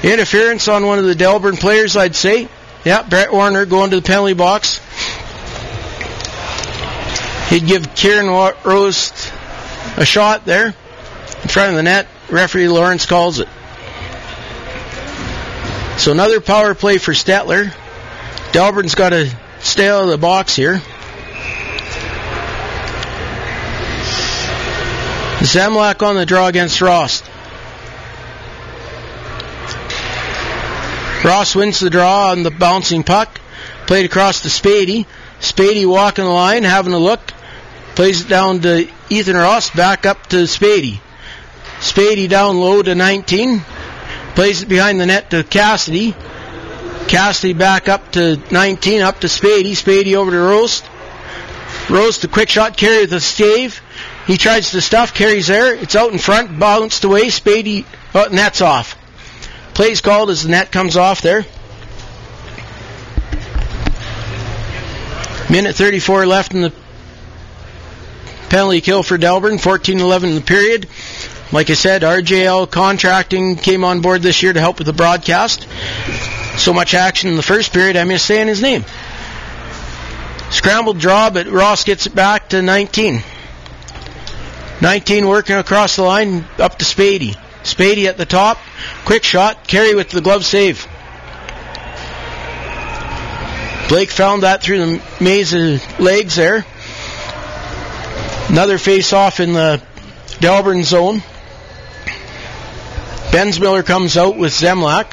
Interference on one of the Delburne players, I'd say. Yeah, Brett Warner going to the penalty box. He'd give Kieran Rose a shot there in front of the net. Referee Lawrence calls it. So another power play for Stettler. Delburne's got to stay out of the box here. Zemlak on the draw against Ross. Ross wins the draw on the bouncing puck. Played across to Spady. Spady walking the line, having a look. Plays it down to Ethan Ross, back up to Spady. Spady down low to 19. Plays it behind the net to Cassidy. Cassidy back up to 19, up to Spady. Spady over to Rost. Rost, the quick shot carry the stave. He tries to stuff, carries there. It's out in front, bounced away. Spady, oh, net's off. Plays called as the net comes off there. Minute 34 left in the penalty kill for Delburne. 14-11 in the period. Like I said, RJL Contracting came on board this year to help with the broadcast. So much action in the first period, I'm just saying his name. Scrambled draw, but Ross gets it back to 19. 19 working across the line up to Spady. Spady at the top. Quick shot. Carey with the glove save. Blake found that through the maze of legs there. Another face off in the Delburne zone. Bensmiller comes out with Zemlak.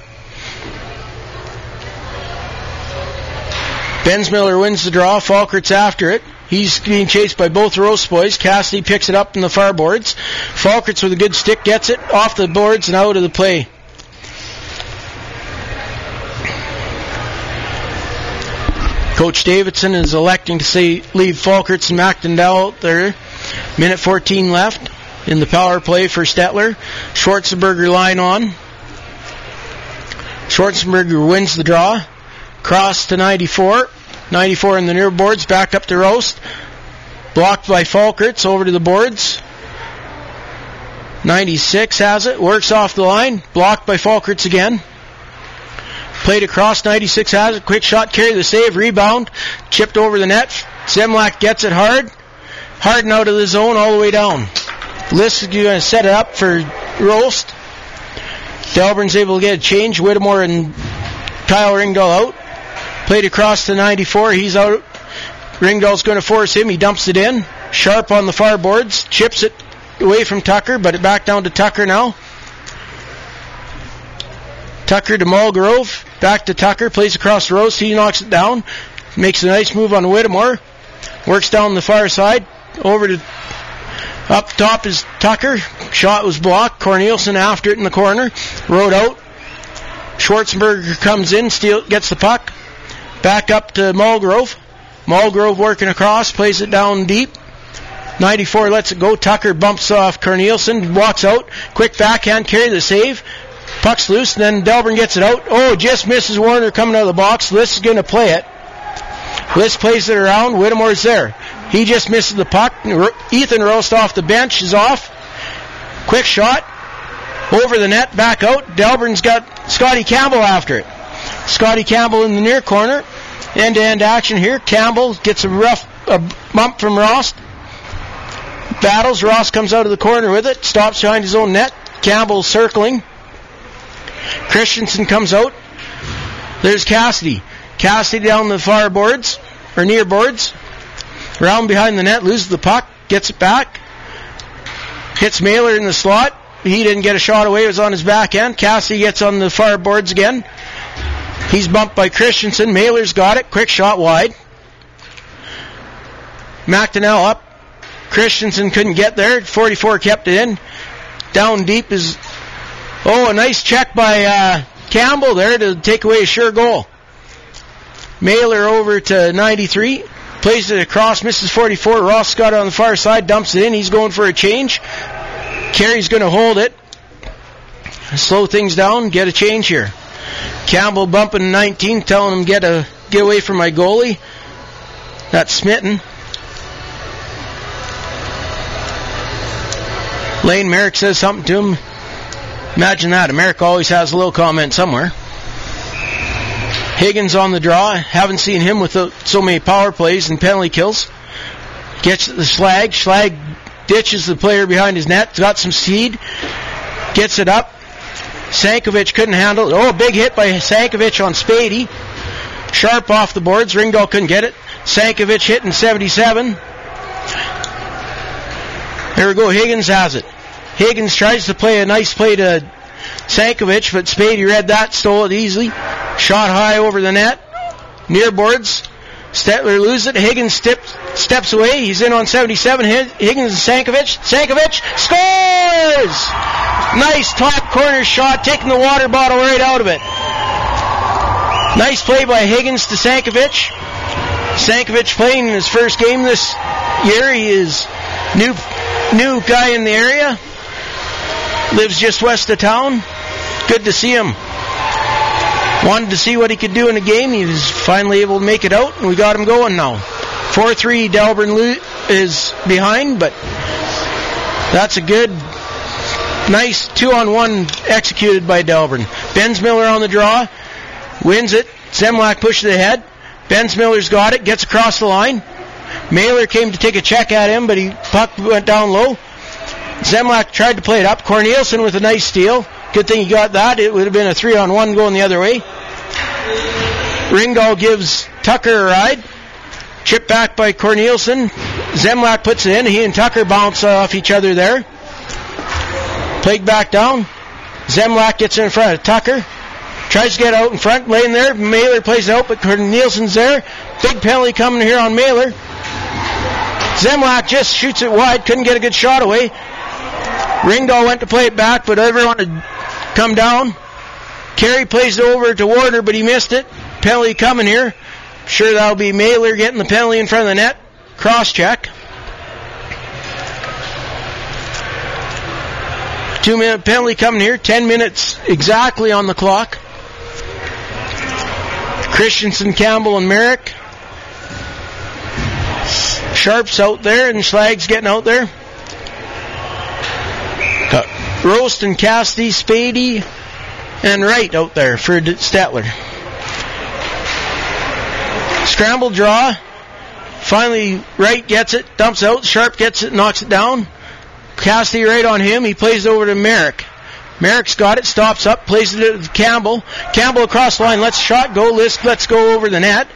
Bensmiller wins the draw. Falkert's after it. He's being chased by both Rose boys. Cassidy picks it up in the far boards. Falkerts with a good stick gets it off the boards and out of the play. Coach Davidson is electing to say leave Falkerts and McDowell there. Minute 14 left in the power play for Stettler. Schwarzenberger line on. Schwarzenberger wins the draw. Cross to 94. 94 in the near boards, back up to Rost. Blocked by Falkerts over to the boards. 96 has it, works off the line, blocked by Falkerts again. Played across, 96 has it, quick shot, carry the save, rebound, chipped over the net. Zemlak gets it hard. Hard out of the zone all the way down. Lisk is going to set it up for Rost. Delburne's able to get a change. Whittemore and Kyle Ringdahl out. Played across to 94. He's out. Ringdahl's going to force him. He dumps it in. Sharp on the far boards. Chips it away from Tucker, but it back down to Tucker now. Tucker to Mulgrove. Back to Tucker. Plays across the rows. He knocks it down. Makes a nice move on Whittemore. Works down the far side. Over to up top is Tucker. Shot was blocked. Corneliuson after it in the corner. Rode out. Schwarzenberger comes in, steal, gets the puck. Back up to Mulgrove. Mulgrove working across, plays it down deep. 94 lets it go. Tucker bumps off Corneliuson, walks out. Quick backhand carry the save. Puck's loose, then Delburne gets it out. Oh, just misses Warner coming out of the box. Lisk is going to play it. Lisk plays it around. Whittemore's there. He just misses the puck. Ethan Rost off the bench is off. Quick shot. Over the net, back out. Delburne's got Scotty Campbell after it. Scotty Campbell in the near corner. End-to-end action here. Campbell gets a rough a bump from Ross. Battles. Ross comes out of the corner with it. Stops behind his own net. Campbell circling. Christensen comes out. There's Cassidy. Cassidy down the far boards, or near boards. Round behind the net, loses the puck, gets it back. Hits Mailer in the slot. He didn't get a shot away, it was on his back end. Cassie gets on the far boards again. He's bumped by Christensen. Mailer's got it. Quick shot wide. McDonnell up. Christensen couldn't get there. 44 kept it in. Down deep is. Oh, a nice check by uh, Campbell there to take away a sure goal. Mailer over to 93. Plays it across, misses 44. Ross Scott on the far side, dumps it in. He's going for a change. Carey's going to hold it. Slow things down, get a change here. Campbell bumping 19, telling him get a get away from my goalie. That's Smitten. Lane Merrick says something to him. Imagine that. Merrick always has a little comment somewhere. Higgins on the draw. Haven't seen him with so many power plays and penalty kills. Gets the slag. Schlag ditches the player behind his net. Got some speed. Gets it up. Sankovic couldn't handle it. Oh, big hit by Sankovic on Spady. Sharp off the boards. Ringdahl couldn't get it. Sankovic hitting 77. There we go. Higgins has it. Higgins tries to play a nice play to Sankovic, but Spady read that, stole it easily. Shot high over the net. Near boards. Stettler loses it. Higgins steps steps away. He's in on 77. Higgins and Sankovic. Sankovic scores! Nice top corner shot, taking the water bottle right out of it. Nice play by Higgins to Sankovic. Sankovic playing in his first game this year. He is new new guy in the area. Lives just west of town. Good to see him. Wanted to see what he could do in the game. He was finally able to make it out, and we got him going now. 4-3 Delburne is behind, but that's a good, nice two-on-one executed by Delburne. Bensmiller on the draw, wins it. Zemlak pushes it ahead. Bensmiller's got it, gets across the line. Mailer came to take a check at him, but he puck went down low. Zemlak tried to play it up. Corneliuson with a nice steal. Good thing he got that. It would have been a three on one going the other way. Ringdahl gives Tucker a ride. Chip back by Corneliuson. Zemlak puts it in. He and Tucker bounce off each other there. Played back down. Zemlak gets in front of Tucker. Tries to get out in front, laying there. Mailer plays it out, but Corneliuson's there. Big penalty coming here on Mailer. Zemlak just shoots it wide, couldn't get a good shot away. Ringdahl went to play it back, but everyone had come down. Carey plays it over to Warner, but he missed it. Penalty coming here. Sure that'll be Mailer getting the penalty in front of the net. Cross check. Two minute penalty coming here. Ten minutes exactly on the clock. Christensen, Campbell, and Merrick. Sharp's out there, and Schlag's getting out there. Rost and Cassidy, Spady, and Wright out there for Stettler. Scramble draw. Finally, Wright gets it, dumps out. Sharp gets it, knocks it down. Cassidy right on him. He plays it over to Merrick. Merrick's got it, stops up, plays it to Campbell. Campbell across the line, lets shot go. Lisk, let's go over the net.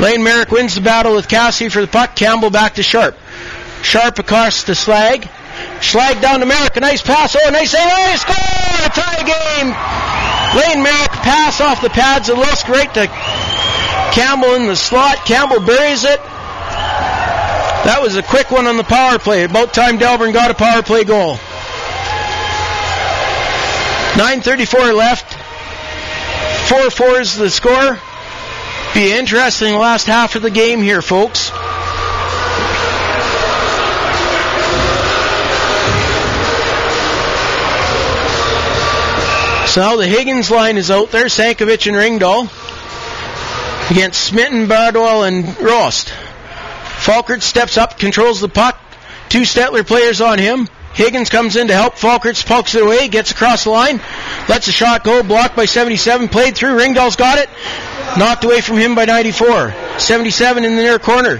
Lane Merrick wins the battle with Cassidy for the puck. Campbell back to Sharp. Sharp across the Schlag. Schlag down to Merrick. Nice pass. Oh, nice. Oh, score! A tie game. Lane Merrick pass off the pads of Lisk right to Campbell in the slot. Campbell buries it. That was a quick one on the power play. About time Delburne got a power play goal. 9.34 left. 4-4 is the score. Be interesting last half of the game here, folks. So the Higgins line is out there, Sankovic and Ringdahl. Against Smitten, Bardwell, and Rost. Falkert steps up, controls the puck. Two Stettler players on him. Higgins comes in to help Falkerts, pokes it away, gets across the line, lets a shot go, blocked by 77, played through, Ringdahl's got it, knocked away from him by 94. 77 in the near corner.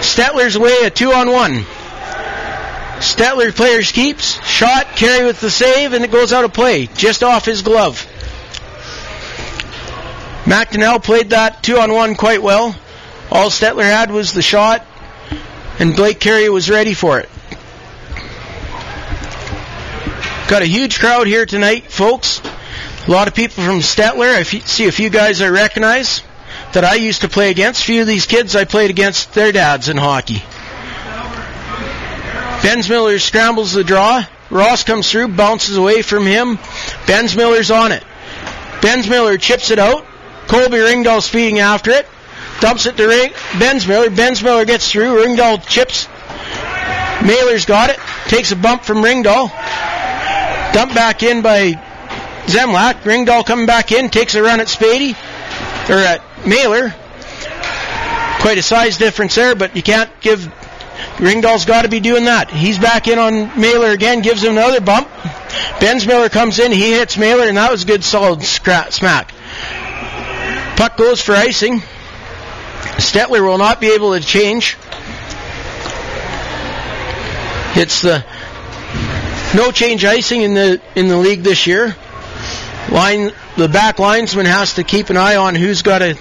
Stettler's away, a two on one. Stettler players keeps, shot, carry with the save, and it goes out of play, just off his glove. McDonnell played that two on one quite well. All Stettler had was the shot, and Blake Carey was ready for it. Got a huge crowd here tonight, folks. A lot of people from Stettler. I see a few guys I recognize that I used to play against. A few of these kids I played against their dads in hockey. Bensmiller scrambles the draw. Ross comes through, bounces away from him. Bensmiller's on it. Bensmiller chips it out. Colby Ringdahl speeding after it. Dumps it to Ring- Bensmiller. Bensmiller gets through. Ringdahl chips. Mailer's got it. Takes a bump from Ringdahl. Dumped back in by Zemlak. Ringdahl coming back in. Takes a run at Spady. Or at Mailer. Quite a size difference there, but you can't give. Ringdahl's got to be doing that. He's back in on Mailer again, gives him another bump. Bensmiller comes in, he hits Mailer, and that was a good solid scra- smack. Puck goes for icing. Stettler will not be able to change. It's the no change icing in the in the league this year. Line the back linesman has to keep an eye on who's got a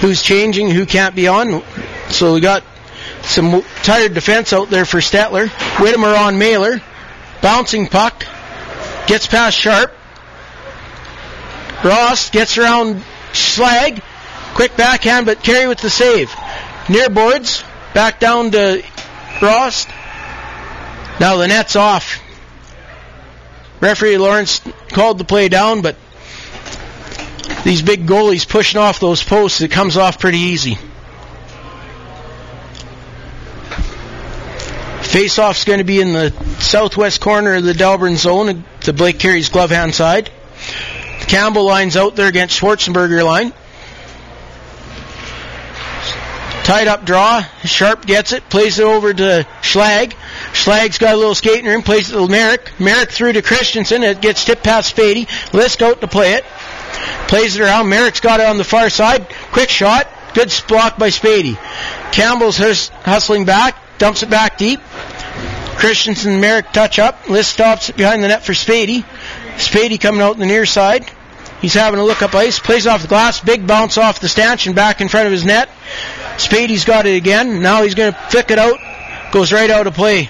who's changing, who can't be on. So we got some tired defense out there for Stettler. Whittemore on Mailer. Bouncing puck. Gets past Sharp. Ross gets around Schlag. Quick backhand, but Carey with the save. Near boards. Back down to Ross. Now the net's off. Referee Lawrence called the play down, but these big goalies pushing off those posts, it comes off pretty easy. Face-off's going to be in the southwest corner of the Delburne zone, uh, the Blake Carey's glove hand side. Campbell lines out there against Schwarzenberger line. Tied up draw. Sharp gets it, plays it over to Schlag. Schlag's got a little skating room, plays it to Merrick. Merrick through to Christensen. It gets tipped past Spady. Lisk out to play it. Plays it around. Merrick's got it on the far side. Quick shot. Good block by Spady. Campbell's hustling back. Dumps it back deep. Christensen Merrick touch up. Lisk stops behind the net for Spady. Spady coming out the near side. He's having a look up ice. Plays off the glass. Big bounce off the stanchion back in front of his net. Spady's got it again. Now he's going to flick it out. Goes right out of play.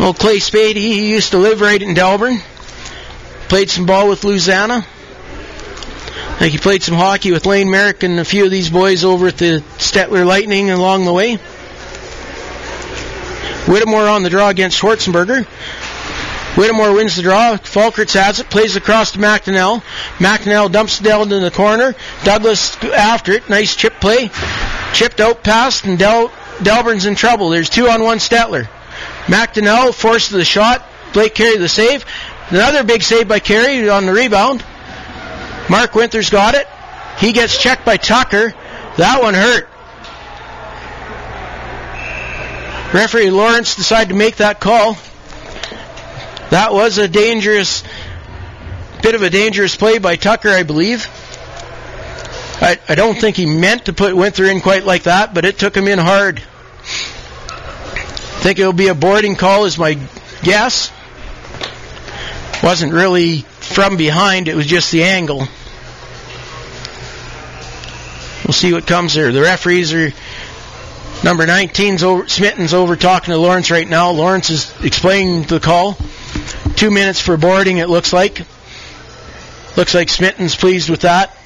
Old Clay Spady, he used to live right in Delburne. Played some ball with Louisiana. I think he played some hockey with Lane Merrick and a few of these boys over at the Stettler Lightning along the way. Whittemore on the draw against Schwarzenberger. Whittemore wins the draw. Falkerts has it, plays across to McDonnell. McDonnell dumps it down in the corner. Douglas after it. Nice chip play. Chipped out past, and Del- Delburne's in trouble. There's two on one Stettler. McDonnell forced the shot. Blake Carey the save. Another big save by Carey on the rebound. Mark Winther's got it. He gets checked by Tucker. That one hurt. Referee Lawrence decided to make that call. That was a dangerous, bit of a dangerous play by Tucker, I believe. I, I don't think he meant to put Winther in quite like that, but it took him in hard. I think it'll be a boarding call, is my guess. Wasn't really from behind, it was just the angle. We'll see what comes there. The referees are number 19's over, Smitten's over talking to Lawrence right now. Lawrence is explaining the call. Two minutes for boarding, it looks like. Looks like Smitten's pleased with that.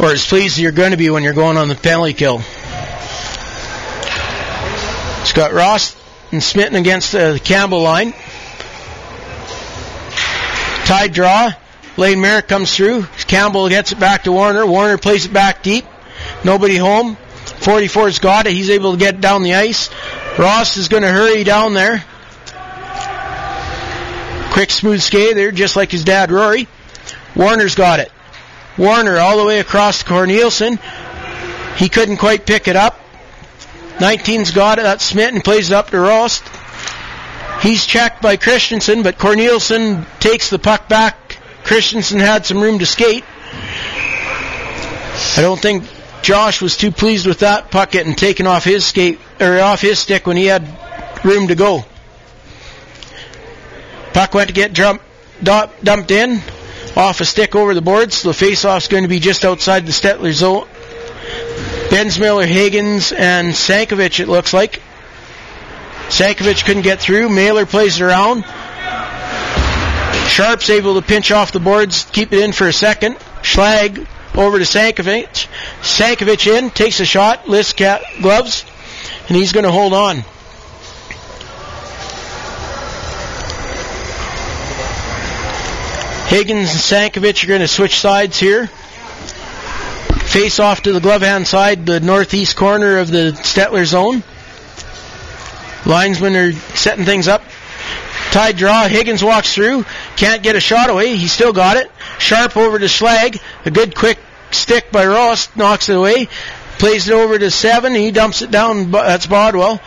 Or as pleased as you're going to be when you're going on the penalty kill. Scott Ross and Smitten against the Campbell line. Tied draw. Lane Merrick comes through. Campbell gets it back to Warner. Warner plays it back deep. Nobody home. 44's got it. He's able to get down the ice. Ross is going to hurry down there. Quick, smooth skate there, just like his dad, Rory. Warner's got it. Warner all the way across to Corneliuson. He couldn't quite pick it up. 19's got it. That's Smith and plays it up to Ross. He's checked by Christensen, but Corneliuson takes the puck back. Christensen had some room to skate. I don't think Josh was too pleased with that puck getting taken off his skate or off his stick when he had room to go. Puck went to get dumped, dumped in off a stick over the boards. So the face-off's going to be just outside the Stettler zone. Bensmiller, Higgins, and Sankovic, it looks like. Sankovic couldn't get through. Mailer plays it around. Sharp's able to pinch off the boards, keep it in for a second. Schlag over to Sankovic. Sankovic in, takes a shot, lifts gloves, and he's going to hold on. Higgins and Sankovic are going to switch sides here. Face off to the glove hand side, the northeast corner of the Stettler zone. Linesmen are setting things up. Tied draw. Higgins walks through. Can't get a shot away. He still got it. Sharp over to Schlag. A good quick stick by Ross. Knocks it away. Plays it over to seven. He dumps it down. That's Bodwell.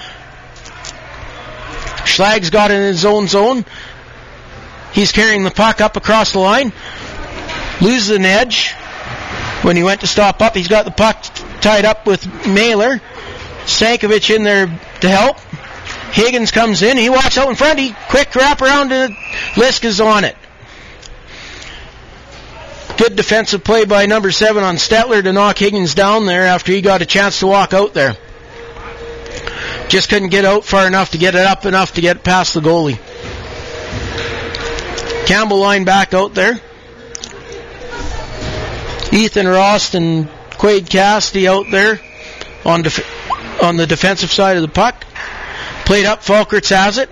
Schlag's got it in his own zone. He's carrying the puck up across the line. Loses an edge. When he went to stop up, he's got the puck tied up with Mailer. Sankovic in there to help. Higgins comes in. He walks out in front. He quick wrap around Lisk is on it. Good defensive play by number seven on Stettler to knock Higgins down there after he got a chance to walk out there. Just couldn't get out far enough to get it up enough to get past the goalie. Campbell line back out there. Ethan Rost and Quade Cassidy out there on def- on the defensive side of the puck. Played up, Falkerts has it.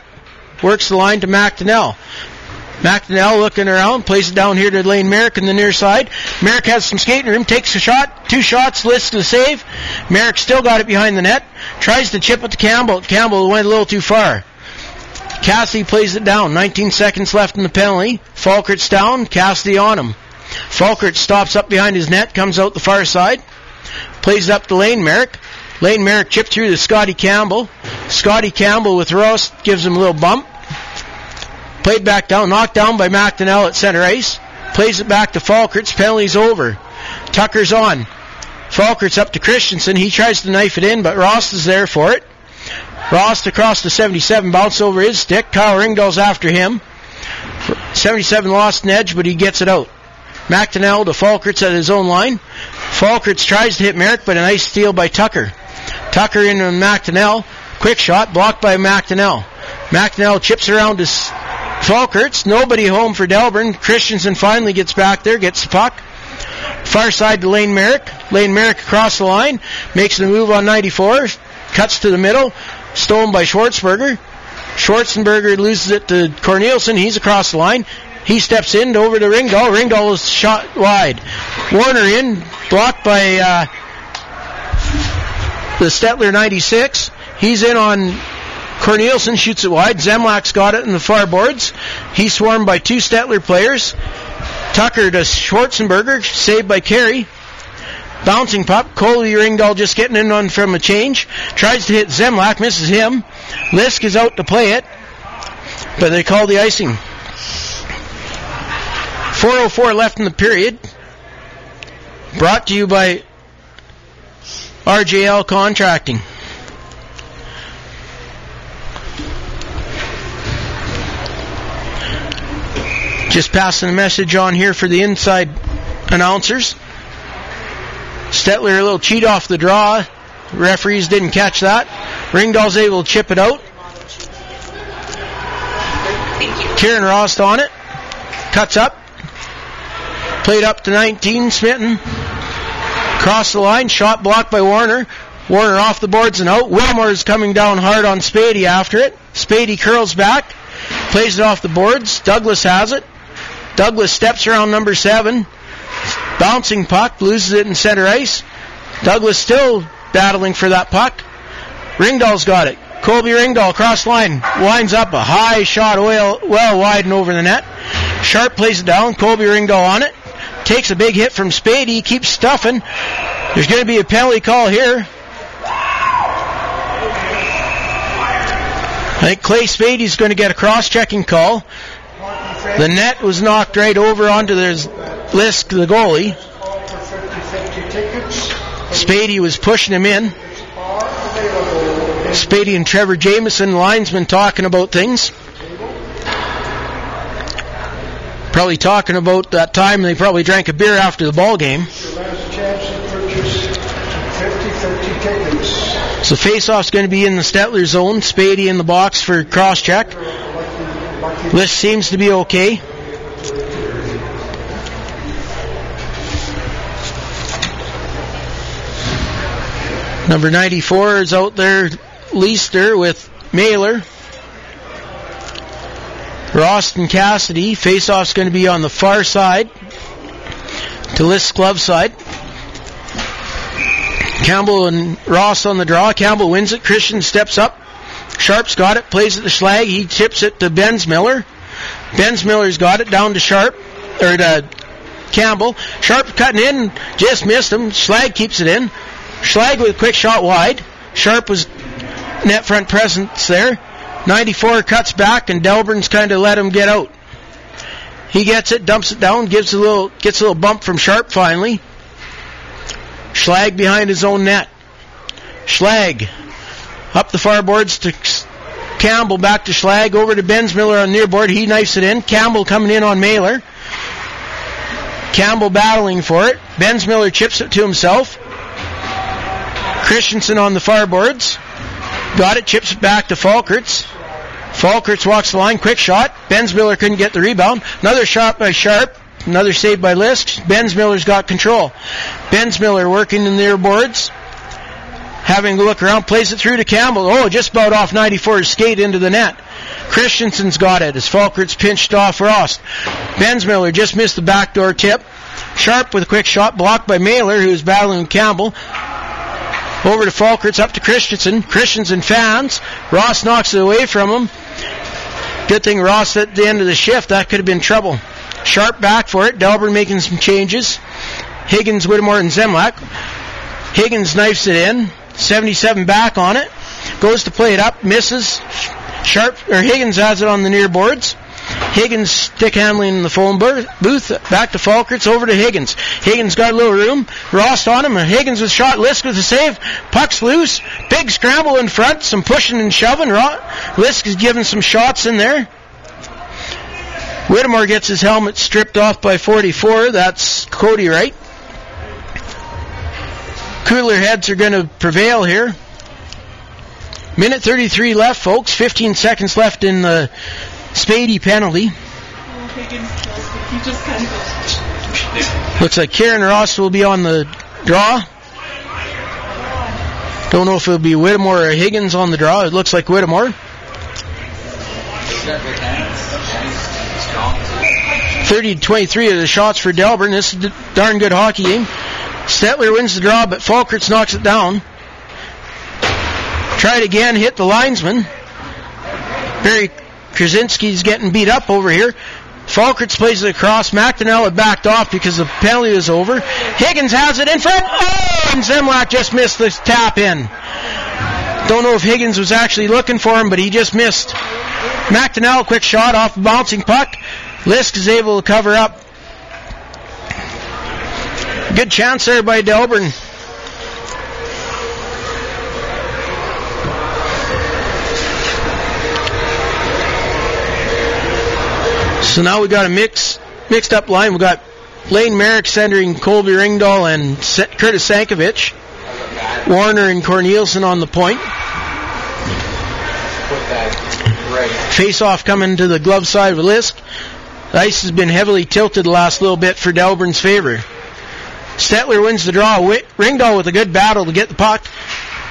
Works the line to McDonnell. McDonnell looking around, plays it down here to Lane Merrick in the near side. Merrick has some skating room, takes a shot, two shots, lists the save. Merrick still got it behind the net, tries to chip it to Campbell. Campbell went a little too far. Cassidy plays it down. 19 seconds left in the penalty. Falkert's down, Cassidy on him. Falkert stops up behind his net, comes out the far side, plays it up to Lane Merrick. Lane Merrick chipped through to Scotty Campbell. Scotty Campbell with Ross gives him a little bump. Played back down, knocked down by McDonnell at center ice. Plays it back to Falkert's. Penalty's over. Tucker's on. Falkert's up to Christensen. He tries to knife it in, but Ross is there for it. Ross across the 77, bounce over his stick. Kyle Ringdahl's after him. 77 lost an edge, but he gets it out. McDonnell to Falkerts at his own line. Falkerts tries to hit Merrick, but a nice steal by Tucker. Tucker into McDonnell. Quick shot, blocked by McDonnell. McDonnell chips around to Falkerts. Nobody home for Delburne. Christensen finally gets back there, gets the puck. Far side to Lane Merrick. Lane Merrick across the line. Makes the move on 94. Cuts to the middle. Stolen by Schwartzberger. Schwarzenberger loses it to Corneliuson. He's across the line. He steps in over to Ringdahl. Ringdahl is shot wide. Warner in, blocked by uh, the Stettler 96. He's in on Corneliuson, shoots it wide. Zemlak's got it in the far boards. He's swarmed by two Stettler players. Tucker to Schwarzenberger, saved by Carey. Bouncing puck. Coley Ringdahl just getting in on from a change. Tries to hit Zemlak, misses him. Lisk is out to play it, but they call the icing. 4.04 left in the period. Brought to you by RJL Contracting. Just passing a message on here for the inside announcers. Stettler a little cheat off the draw. Referees didn't catch that. Ringdahl's able to chip it out. Kieran Rost on it. Cuts up. Played up to 19, Smitten. Cross the line, shot blocked by Warner. Warner off the boards and out. Wilmore is coming down hard on Spady after it. Spady curls back, plays it off the boards. Douglas has it. Douglas steps around number seven. Bouncing puck, loses it in center ice. Douglas still battling for that puck. Ringdahl's got it. Colby Ringdahl cross line, winds up a high shot well, well wide and over the net. Sharp plays it down. Colby Ringdahl on it. Takes a big hit from Spady. Keeps stuffing. There's going to be a penalty call here. I think Clay Spady's going to get a cross-checking call. The net was knocked right over onto the Lisk, the goalie. Spady was pushing him in. Spady and Trevor Jameson, linesman, talking about things. Probably talking about that time they probably drank a beer after the ball game. So face-off's going to be in the Stettler zone. Spady in the box for cross-check. Lisk seems to be okay. Number 94 is out there, Leister with Mailer. Rost and Cassidy. Face-off's going to be on the far side to Lisk glove side. Campbell and Ross on the draw. Campbell wins it. Christian steps up. Sharp's got it. Plays it to Schlag. He tips it to Bensmiller. Benz Miller's got it down to Sharp or to Campbell. Sharp cutting in. Just missed him. Schlag keeps it in. Schlag with a quick shot wide. Sharp was net front presence there. 94 cuts back and Delburne's kind of let him get out. He gets it, dumps it down, gives a little, gets a little bump from Sharp finally. Schlag behind his own net. Schlag up the far boards to Campbell, back to Schlag, over to Bensmiller on near board. He knifes it in. Campbell coming in on Mailer. Campbell battling for it. Bensmiller chips it to himself. Christensen on the far boards. Got it, chips it back to Falkerts. Falkerts walks the line, quick shot. Bensmiller couldn't get the rebound. Another shot by Sharp. Another save by Lisk. Bensmiller's got control. Bensmiller working in their boards. Having a look around, plays it through to Campbell. Oh, just about off 94's skate into the net. Christensen's got it as Falkert's pinched off Rost. Bensmiller just missed the backdoor tip. Sharp with a quick shot, blocked by Mailer, who's battling Campbell. Over to Falkerts, up to Christensen. Christensen fans. Ross knocks it away from him. Good thing Ross at the end of the shift. That could have been trouble. Sharp back for it. Delburne making some changes. Higgins, Whittemore, and Zemlak. Higgins knifes it in. 77 back on it. Goes to play it up. Misses. Sharp or Higgins has it on the near boards. Higgins stick handling in the phone booth. Back to Falkerts. Over to Higgins. Higgins got a little room. Rost on him. Higgins with shot. Lisk with a save. Puck's loose. Big scramble in front. Some pushing and shoving. Lisk is giving some shots in there. Whittemore gets his helmet stripped off by 44. That's Cody Wright. Cooler heads are going to prevail here. Minute 33 left, folks. 15 seconds left in the Spady penalty. Looks like Karen Ross will be on the draw. Don't know if it'll be Whittemore or Higgins on the draw. It looks like Whittemore. 30 to 23 of the shots for Delburne. This is a darn good hockey game. Stettler wins the draw, but Falkerts knocks it down. Tried again, hit the linesman. Barry Krasinski's getting beat up over here. Falkerts plays it across. McDonnell backed off because the penalty was over. Higgins has it in front. Oh, and Zemlak just missed the tap in. Don't know if Higgins was actually looking for him, but he just missed. McDonnell, quick shot off a bouncing puck. Lisk is able to cover up. Good chance there by Delburne. So now we've got a mix, mixed up line. We've got Lane Merrick centering Colby Ringdahl and Curtis Sankovic. Warner and Corneliuson on the point. Face off coming to the glove side of Lisk. The ice has been heavily tilted the last little bit for Delburne's favor. Stettler wins the draw. Ringdahl with a good battle to get the puck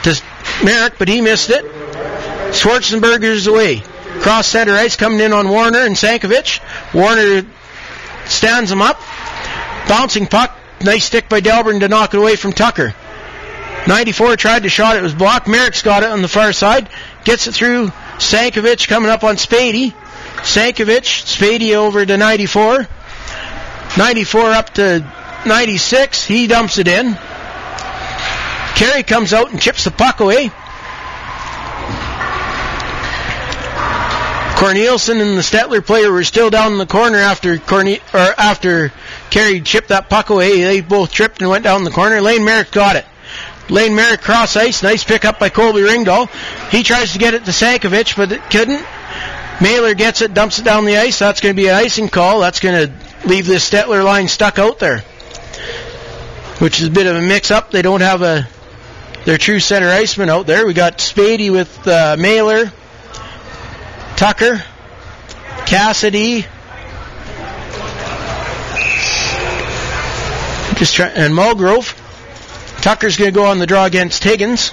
to Merrick, but he missed it. Schwarzenberger's away. Cross center ice coming in on Warner and Sankovic. Warner stands him up. Bouncing puck. Nice stick by Delburne to knock it away from Tucker. 94 tried to shot. It was blocked. Merrick's got it on the far side. Gets it through Sankovic coming up on Spady. Sankovic, Spady over to 94. 94 up to 96. He dumps it in. Carey comes out and chips the puck away. Corneliuson and the Stettler player were still down in the corner after Corne- or after Carey chipped that puck away. They both tripped and went down the corner. Lane Merrick got it. Lane Merrick cross ice. Nice pick up by Colby Ringdahl. He tries to get it to Sankovic, but it couldn't. Mailer gets it, dumps it down the ice. That's going to be an icing call. That's going to leave this Stettler line stuck out there, which is a bit of a mix-up. They don't have a their true center iceman out there. We got Spady with uh, Mailer, Tucker, Cassidy, just try, and Mulgrove. Tucker's going to go on the draw against Higgins.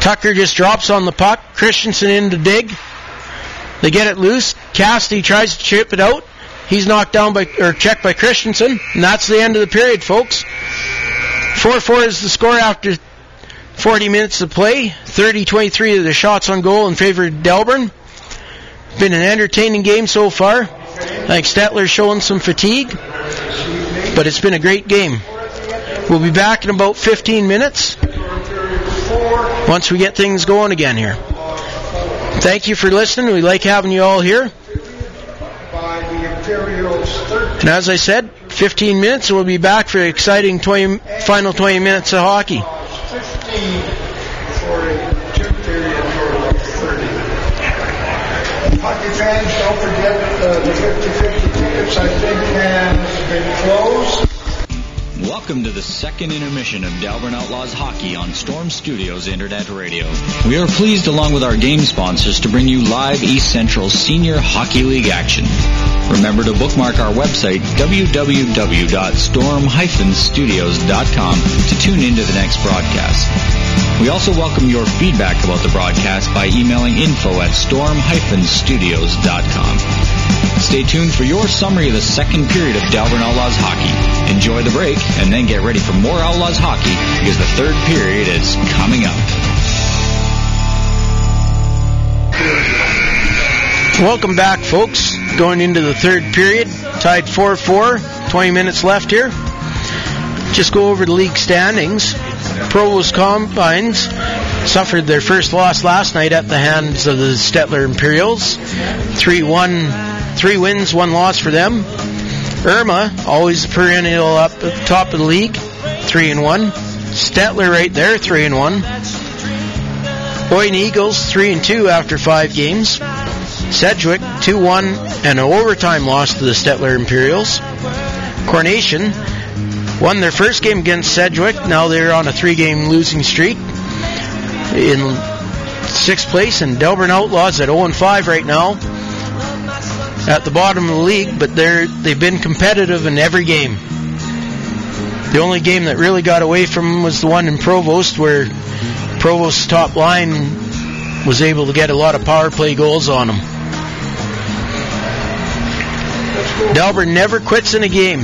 Tucker just drops on the puck. Christensen in to dig. They get it loose. Cassidy tries to chip it out. He's knocked down by or checked by Christensen, and that's the end of the period, folks. 4-4 is the score after 40 minutes of play. 30-23 of the shots on goal in favor of Delburne. Been an entertaining game so far. I think Stettler's showing some fatigue, but it's been a great game. We'll be back in about 15 minutes once we get things going again here. Thank you for listening. We like having you all here. And as I said, 15 minutes, and we'll be back for exciting 20, final 20 minutes of hockey. 15 for a two-period total of 30. Hockey fans, don't forget uh, the 50-50 tickets, I think, has been closed. Welcome to the second intermission of Delburne Outlaws Hockey on Storm Studios Internet Radio. We are pleased, along with our game sponsors, to bring you live East Central Senior Hockey League action. Remember to bookmark our website, www.storm-studios.com, to tune into the next broadcast. We also welcome your feedback about the broadcast by emailing info at storm-studios.com. Stay tuned for your summary of the second period of Delburne Outlaws hockey. Enjoy the break and then get ready for more Outlaws hockey because the third period is coming up. Welcome back, folks. Going into the third period, tied 4-4, 20 minutes left here. Just go over the league standings. Provost Combines suffered their first loss last night at the hands of the Stettler Imperials. 3-1, three wins, one loss for them. Irma, always perennial up at the top of the league, 3 and 1. Stettler right there, 3 and 1. Boyne Eagles, 3 and 2 after 5 games. Sedgwick 2-1 and an overtime loss to the Stettler Imperials. Coronation won their first game against Sedgwick. Now they're on a three-game losing streak in sixth place. And Delburne Outlaws at 0-5 right now at the bottom of the league, but they're they've been competitive in every game. The only game that really got away from them was the one in Provost, where Provost's top line was able to get a lot of power play goals on them. Delburne never quits in a game.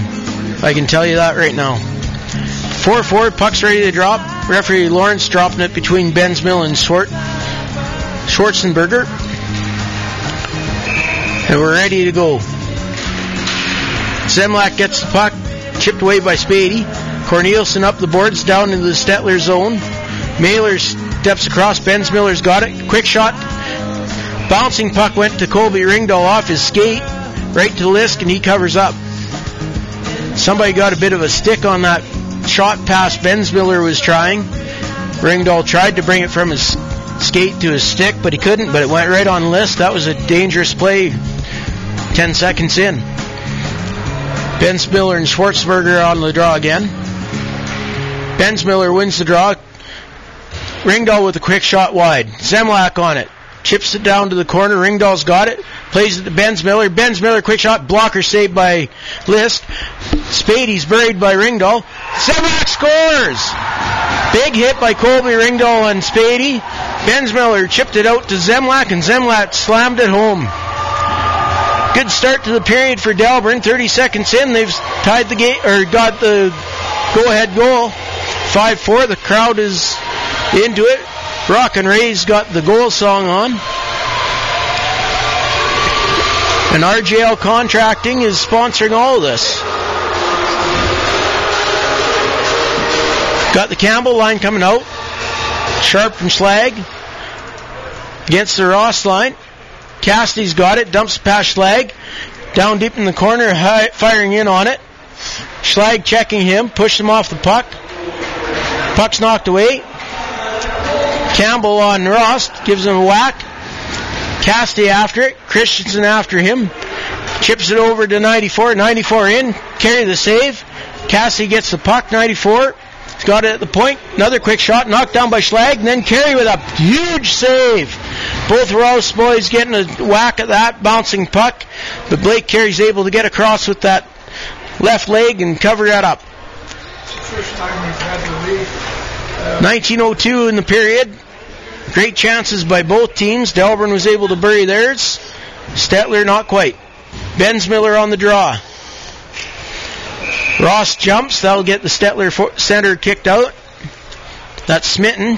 I can tell you that right now. 4-4, puck's ready to drop. Referee Lawrence dropping it between Ben's Mill and Schwart- Schwarzenberger. And we're ready to go. Zemlak gets the puck, chipped away by Spady. Corneliuson up the boards down into the Stettler zone. Mailer steps across. Bensmiller's got it. Quick shot. Bouncing puck went to Colby Ringdahl off his skate, right to Lisk, and he covers up. Somebody got a bit of a stick on that shot pass Bensmiller was trying. Ringdahl tried to bring it from his skate to his stick, but he couldn't, but it went right on Lisk. That was a dangerous play 10 seconds in. Bensmiller and Schwartzberger on the draw again. Bensmiller wins the draw. Ringdahl with a quick shot wide. Zemlak on it. Chips it down to the corner. Ringdahl's got it. Plays it to Bensmiller. Benz Miller, quick shot. Blocker saved by Lisk. Spady's buried by Ringdahl. Zemlak scores! Big hit by Colby Ringdahl and Spady. Bensmiller chipped it out to Zemlak, and Zemlak slammed it home. Good start to the period for Delburne. 30 seconds in, they've tied the game, or got the go-ahead goal. 5-4. The crowd is into it. Rock and Ray's got the goal song on. And RJL Contracting is sponsoring all of this. Got the Campbell line coming out. Sharp from Schlag. Against the Ross line. Cassidy's got it. Dumps past Schlag. Down deep in the corner. High, firing in on it. Schlag checking him. Pushed him off the puck. Puck's knocked away. Campbell on Ross. Gives him a whack. Cassidy after it. Christensen after him. Chips it over to 94. 94 in. Carey the save. Cassidy gets the puck. 94. He's got it at the point. Another quick shot. Knocked down by Schlag. And then Carey with a huge save. Both Rouse boys getting a whack at that bouncing puck. But Blake Carey's able to get across with that left leg and cover that up. First time we've had the lead. 1902 in the period. Great chances by both teams. Delburne was able to bury theirs. Stettler not quite. Bensmiller on the draw. Ross jumps. That'll get the Stettler center kicked out. That's Smitten.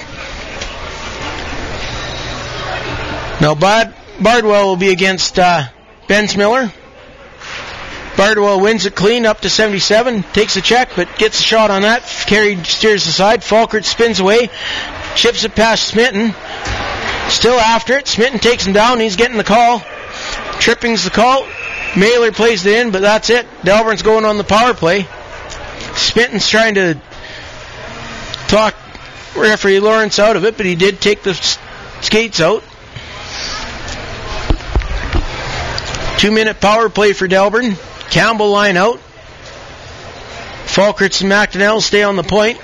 Now Bud Bardwell will be against uh, Bensmiller. Bardwell wins it clean up to 77. Takes a check, but gets a shot on that. Carey steers aside. Falkert spins away. Chips it past Smitten. Still after it. Smitten takes him down. He's getting the call. Tripping's the call. Mailer plays it in, but that's it. Delburne's going on the power play. Smitten's trying to talk referee Lawrence out of it, but he did take the skates out. Two minute power play for Delburne. Campbell line out. Falkerts and McDonnell stay on the point.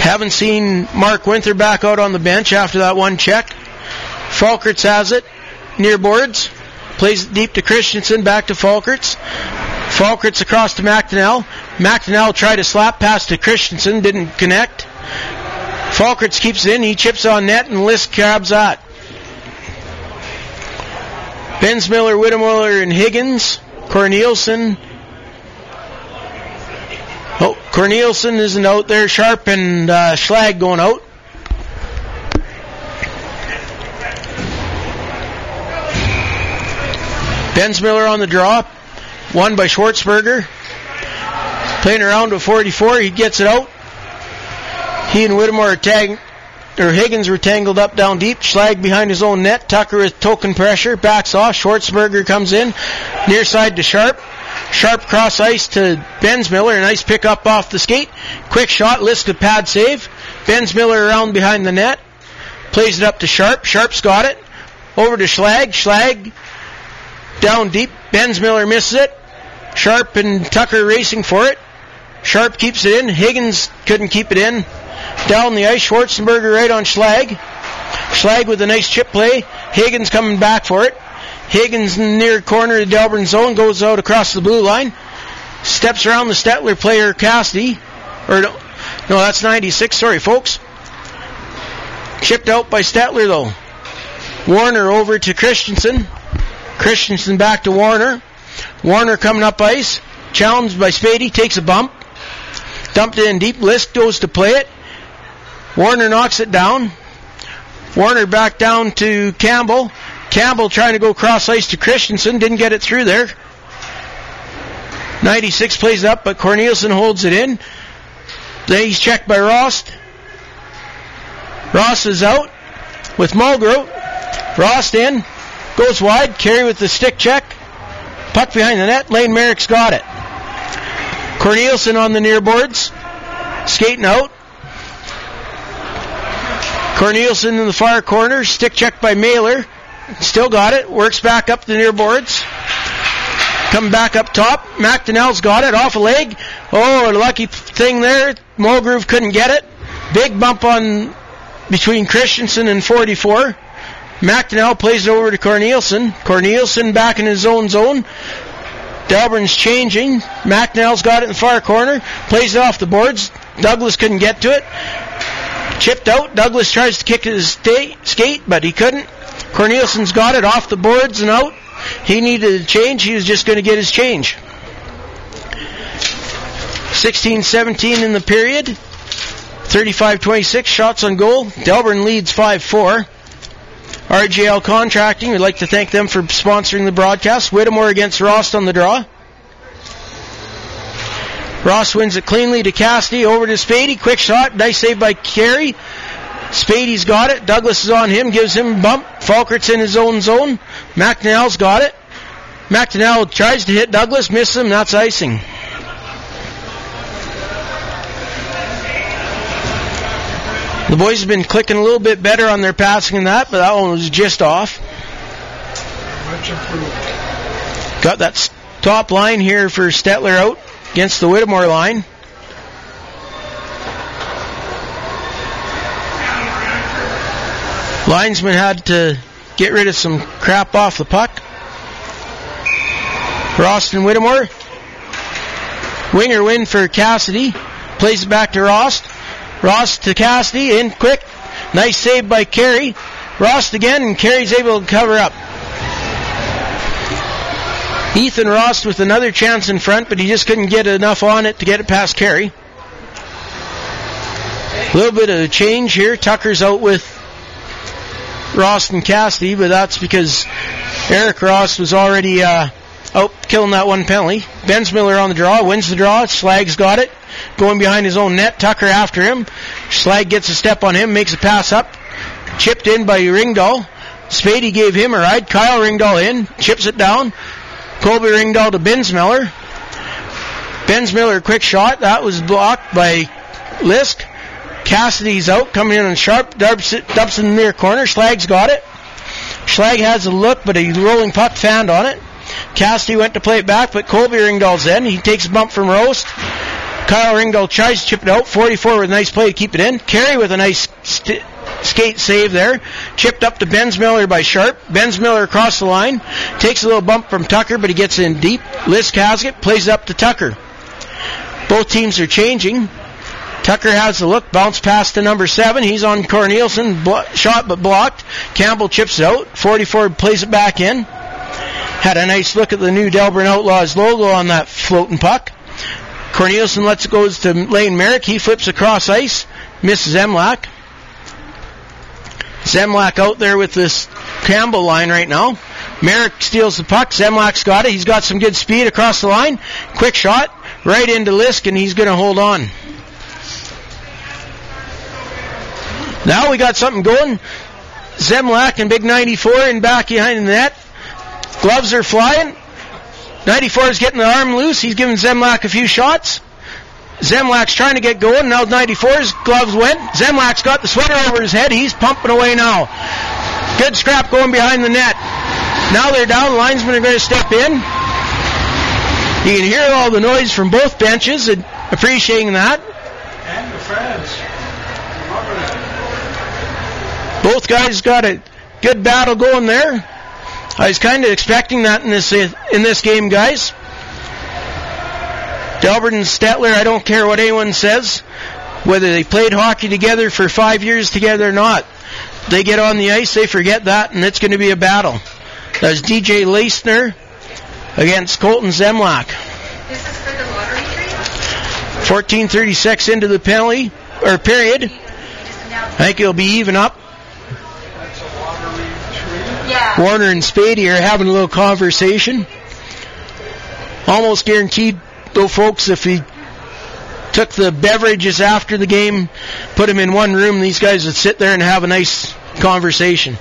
Haven't seen Mark Winther back out on the bench after that one check. Falkerts has it near boards. Plays it deep to Christensen, back to Falkerts. Falkerts across to McDonnell. McDonnell tried to slap pass to Christensen, didn't connect. Falkerts keeps it in. He chips on net and Lisk grabs that. Bensmiller, Whittemiller, and Higgins. Corneliuson. Oh, Corneliuson isn't out there. Sharp and uh, Schlag going out. Bensmiller on the draw. One by Schwartzberger. Playing around with 44. He gets it out. He and Whittemore are tag, or Higgins were tangled up down deep. Schlag behind his own net. Tucker with token pressure. Backs off. Schwartzberger comes in. Near side to Sharp. Sharp cross ice to Bensmiller. A nice pick up off the skate. Quick shot. Listed pad save. Bensmiller around behind the net. Plays it up to Sharp. Sharp's got it. Over to Schlag. Schlag down deep. Bensmiller misses it. Sharp and Tucker racing for it. Sharp keeps it in. Higgins couldn't keep it in. Down the ice, Schwarzenberger right on Schlag. Schlag with a nice chip play. Higgins coming back for it. Higgins near corner of the Delburne zone goes out across the blue line. Steps around the Stettler player Cassidy. Or no, no, that's 96. Sorry, folks. Chipped out by Stettler though. Warner over to Christensen. Christensen back to Warner. Warner coming up ice. Challenged by Spady. Takes a bump. Dumped it in deep. Lisk goes to play it. Warner knocks it down. Warner back down to Campbell. Campbell trying to go cross ice to Christensen. Didn't get it through there. 96 plays up, but Corneliuson holds it in. Then he's checked by Ross. Ross is out with Mulgrew. Ross in. Goes wide. Carey with the stick check. Puck behind the net. Lane Merrick's got it. Corneliuson on the near boards. Skating out. Corneliuson in the far corner. Stick check by Mailer. Still got it. Works back up the near boards. Come back up top. McDonnell's got it. Off a leg. Oh, a lucky thing there. Mulgrove couldn't get it. Big bump on between Christensen and 44. McDonnell plays it over to Corneliuson. Corneliuson back in his own zone. Delburne's changing. McNell's got it in the far corner. Plays it off the boards. Douglas couldn't get to it. Chipped out. Douglas tries to kick his sta- skate, but he couldn't. Corneliuson's got it off the boards and out. He needed a change. He was just going to get his change. 16-17 in the period. 35-26 shots on goal. Delburne leads 5-4. RJL Contracting, we'd like to thank them for sponsoring the broadcast. Whittemore against Rost on the draw. Ross wins it cleanly to Cassidy. Over to Spady. Quick shot. Nice save by Carey. Spady's got it. Douglas is on him. Gives him a bump. Falkert's in his own zone. McNeil's got it. McNeil tries to hit Douglas. Misses him. That's icing. The boys have been clicking a little bit better on their passing than that, but that one was just off. Got that top line here for Stettler out against the Whittemore line. Linesman had to get rid of some crap off the puck. Roston Whittemore. Winger win for Cassidy. Plays it back to Rost. Rost to Cassidy. In quick. Nice save by Carey. Rost again, and Carey's able to cover up. Ethan Rost with another chance in front, but he just couldn't get enough on it to get it past Carey. A little bit of a change here. Tucker's out with Ross and Cassidy, but that's because Eric Ross was already uh, out killing that one penalty. Bensmiller on the draw, wins the draw. Schlag's got it. Going behind his own net. Tucker after him. Schlag gets a step on him, makes a pass up. Chipped in by Ringdahl. Spady gave him a ride. Kyle Ringdahl in, chips it down. Colby Ringdahl to Bensmiller. Bensmiller, quick shot. That was blocked by Lisk. Cassidy's out, coming in on sharp. Dumps, it, in the near corner. Schlag's got it. Schlag has a look, but a rolling puck fanned on it. Cassidy went to play it back, but Colby Ringdahl's in. He takes a bump from Rost. Kyle Ringdahl tries to chip it out. 44 with a nice play to keep it in. Carey with a nice st- skate save there. Chipped up to Bensmiller by Sharp. Bensmiller across the line. Takes a little bump from Tucker, but he gets in deep. Has it. Plays up to Tucker. Both teams are changing. Tucker has the look, bounce pass to number seven. He's on Cornelius,on blo- shot but blocked. Campbell chips it out. 44 plays it back in. Had a nice look at the new Delburne Outlaws logo on that floating puck. Corneliuson lets it go to Lane Merrick. He flips across ice, misses Zemlak. Zemlak out there with this Campbell line right now. Merrick steals the puck. Zemlak's got it. He's got some good speed across the line. Quick shot right into Lisk, and he's going to hold on. Now we got something going. Zemlak and Big 94 in back behind the net. Gloves are flying. 94 is getting the arm loose. He's giving Zemlak a few shots. Zemlak's trying to get going. Now 94's gloves went. Zemlak's got the sweater over his head. He's pumping away now. Good scrap going behind the net. Now they're down. Linesmen are going to step in. You can hear all the noise from both benches and appreciating that. And the fans. Both guys got a good battle going there. I was kind of expecting that in this in this game, guys. Delbert and Stettler, I don't care what anyone says, whether they played hockey together for five years together or not. They get on the ice, they forget that, and it's going to be a battle. That's DJ Leisner against Colton Zemlak. This is for the lottery tree? 1436 into the penalty or period. I think it'll be even up. That's a lottery tree. Yeah. Warner and Spady are having a little conversation. Almost guaranteed, though, folks, if he took the beverages after the game, put them in one room, these guys would sit there and have a nice conversation.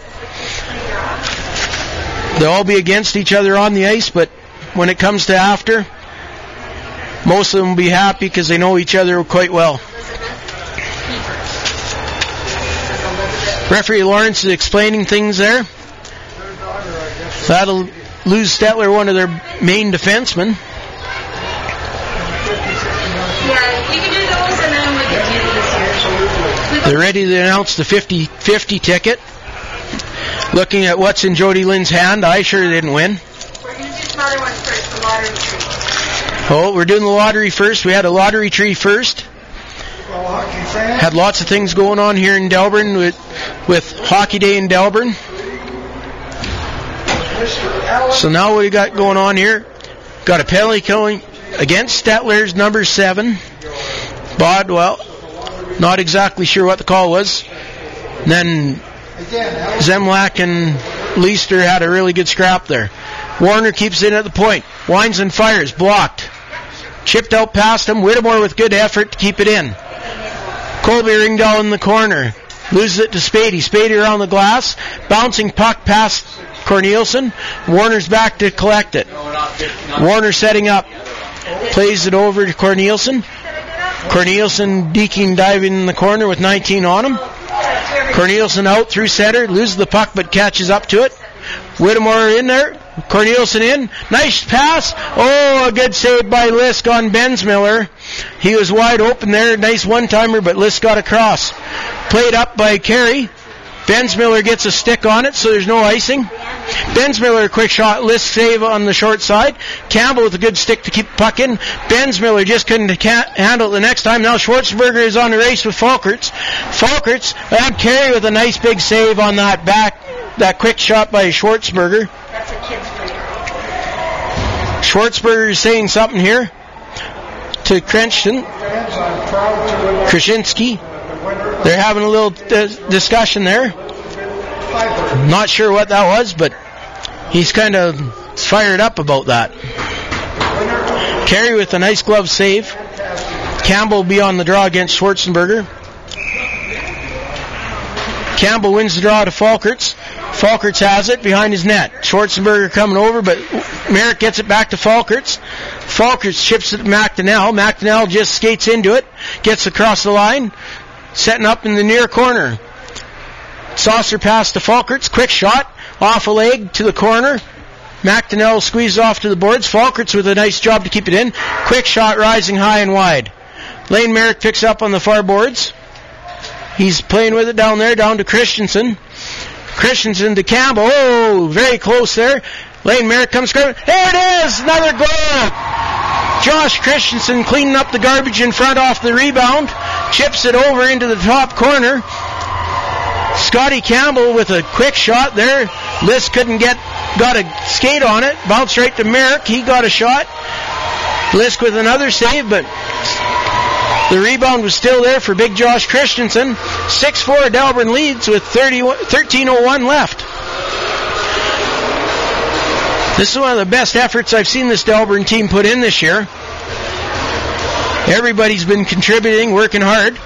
They'll all be against each other on the ice, but when it comes to after, most of them will be happy because they know each other quite well. Referee Lawrence is explaining things there. That'll lose Stettler, one of their main defensemen. Yeah, you can do those and then we can do this here. They're ready to announce the 50-50 ticket. Looking at what's in Jody Lynn's hand, I sure didn't win. We're going to do some other ones first, the lottery tree. Oh, we're doing the lottery first. We had a lottery tree first. Well, hockey fans. Had lots of things going on here in Delburne with with Hockey Day in Delburne. So now what we got going on here? Got a penalty killing against Stettler's number seven. Bodwell. Not exactly sure what the call was. Then Zemlak and Leister had a really good scrap there. Warner keeps it at the point. Winds and fires. Blocked. Chipped out past him. Whittemore with good effort to keep it in. Colby Ringdahl in the corner. Loses it to Spady. Spady around the glass. Bouncing puck past Cornelius. Warner's back to collect it. Warner setting up. Plays it over to Cornelius. Cornelius deking diving in the corner with 19 on him. Cornelius out through center. Loses the puck but catches up to it. Whittemore in there. Cornelius in. Nice pass. Oh, a good save by Lisk on Bensmiller. He was wide open there. Nice one timer, but Lisk got across. Played up by Carey. Bensmiller gets a stick on it, so there's no icing. Bensmiller, quick shot, Lisk save on the short side. Campbell with a good stick to keep the puck in. Bensmiller just couldn't handle it the next time. Now Schwartzberger is on the race with Falkerts. Falkerts and Carey with a nice big save on that back, that quick shot by Schwartzberger. That's a kid's play. Schwartzberger is saying something here to Krenston. Fans, I'm proud to announce Krasinski. They're having a little discussion there. Not sure what that was, but he's kind of fired up about that. Carey with a nice glove save. Campbell will be on the draw against Schwarzenberger. Campbell wins the draw to Falkerts. Falkerts has it behind his net. Schwarzenberger coming over, but Merrick gets it back to Falkerts. Falkerts chips it to McDonnell. McDonnell just skates into it, gets across the line, setting up in the near corner. Saucer pass to Falkerts. Quick shot. Off a leg to the corner. McDonnell squeezes off to the boards. Falkerts with a nice job to keep it in. Quick shot rising high and wide. Lane Merrick picks up on the far boards. He's playing with it down there, down to Christensen. Christensen to Campbell. Oh, very close there. Lane Merrick comes screaming. There it is! Another goal! Josh Christensen cleaning up the garbage in front off the rebound. Chips it over into the top corner. Scotty Campbell with a quick shot there. Liz couldn't get, got a skate on it. Bounced right to Merrick. He got a shot. Lisk with another save, but the rebound was still there for Big Josh Christensen. 6-4 Delburne leads with 30, 13.01 left. This is one of the best efforts I've seen this Delburne team put in this year. Everybody's been contributing, working hard.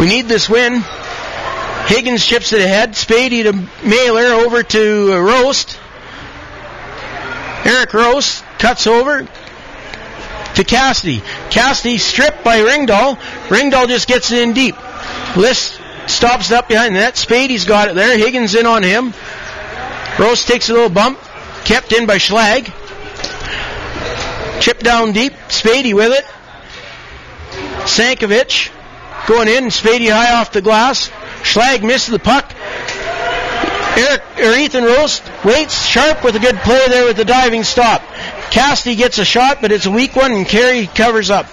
We need this win. Higgins chips it ahead. Spady to Mailer over to uh, Rost. Eric Rost cuts over to Cassidy. Cassidy stripped by Ringdahl. Ringdahl just gets it in deep. Lisk stops it up behind the net. Spady's got it there. Higgins in on him. Rost takes a little bump. Kept in by Schlag. Chip down deep. Spady with it. Sankovic going in. Spady high off the glass. Schlag misses the puck. Eric or Ethan Rost waits sharp with a good play there with the diving stop. Cassidy gets a shot, but it's a weak one, and Carey covers up.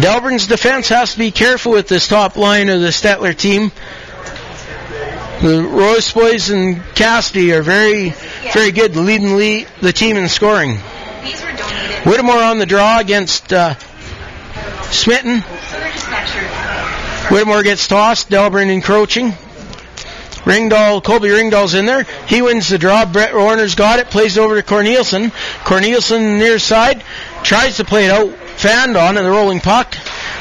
Delburne's defense has to be careful with this top line of the Stettler team. The Royce boys and Cassidy are very, very good, leading le- the team in scoring. These were donated. Whittemore on the draw against uh, Smitten. So they're just not sure. Whittemore gets tossed. Delburne encroaching. Ringdahl, Colby Ringdahl's in there. He wins the draw. Brett Warner's got it. Plays it over to Corneliuson. Corneliuson near side. Tries to play it out. Fanned on in the rolling puck.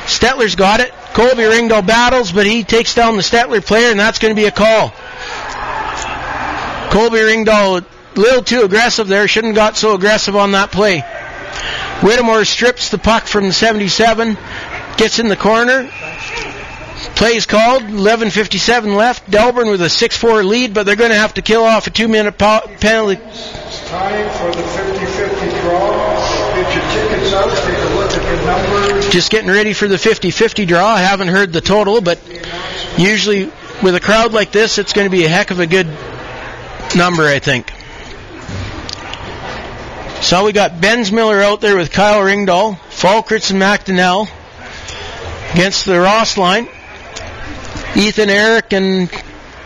Stettler's got it. Colby Ringdahl battles, but he takes down the Stettler player, and that's going to be a call. Colby Ringdahl a little too aggressive there. Shouldn't have got so aggressive on that play. Whittemore strips the puck from the 77. Gets in the corner. Plays called. 11:57 left. Delburne with a 6-4 lead, but they're going to have to kill off a two-minute po- penalty. Time for the 50-50 draw. Get your tickets out. Take a look. Just getting ready for the 50-50 draw. I haven't heard the total, but usually with a crowd like this, it's going to be a heck of a good number, I think. So we got Bensmiller out there with Kyle Ringdahl, Falkerts and McDonnell against the Ross line. Ethan Eric and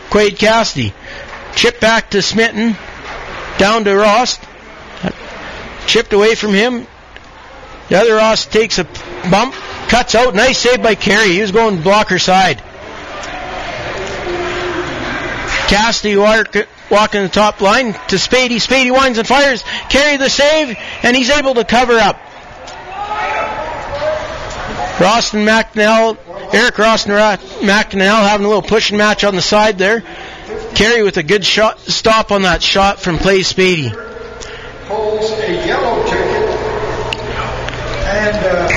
Quade Cassidy. Chip back to Smitten. Down to Ross. Chipped away from him. The other Ross takes a bump. Cuts out. Nice save by Carey. He was going blocker side. Cassidy walking the top line to Spady. Spady winds and fires. Carey the save, and he's able to cover up. Roston McNell, Eric Roston McNell having a little pushing match on the side there. Carey with a good shot, stop on that shot from Play Spady. Holds a yellow ticket, and uh,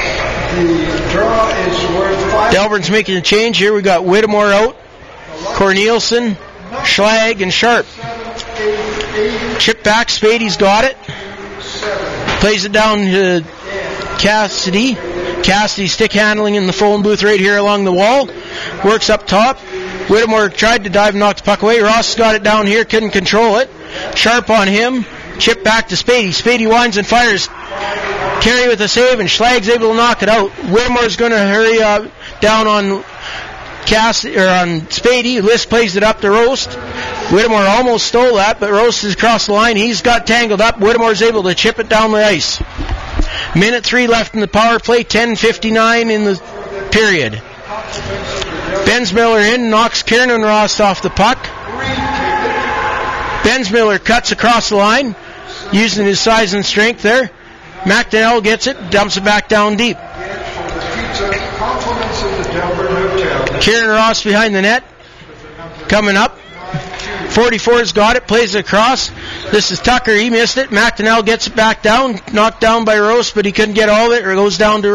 the draw is worth five. Making a change here. We got Whittemore out, Corneliuson, Schlag, and Sharp. Chip back, Spady's got it. Plays it down to Cassidy. Cassidy stick handling in the phone booth right here along the wall. Works up top. Whittemore tried to dive and knock the puck away. Ross got it down here, couldn't control it. Sharp on him. Chip back to Spady. Spady winds and fires. Carey with a save, and Schlag's able to knock it out. Whittemore's going to hurry uh, down on Cass or on Spady. Lisk plays it up to Rost. Whittemore almost stole that, but Rost is across the line. He's got tangled up. Whittemore's able to chip it down the ice. Minute three left in the power play. 10:59 in the period. Bensmiller in, knocks Kieran Ross off the puck. Bensmiller cuts across the line, using his size and strength there. McDonnell gets it, dumps it back down deep. Kieran Ross behind the net, coming up. 44's got it, plays it across. This is Tucker, he missed it. McDonnell gets it back down, knocked down by Ross, but he couldn't get all of it, or goes down to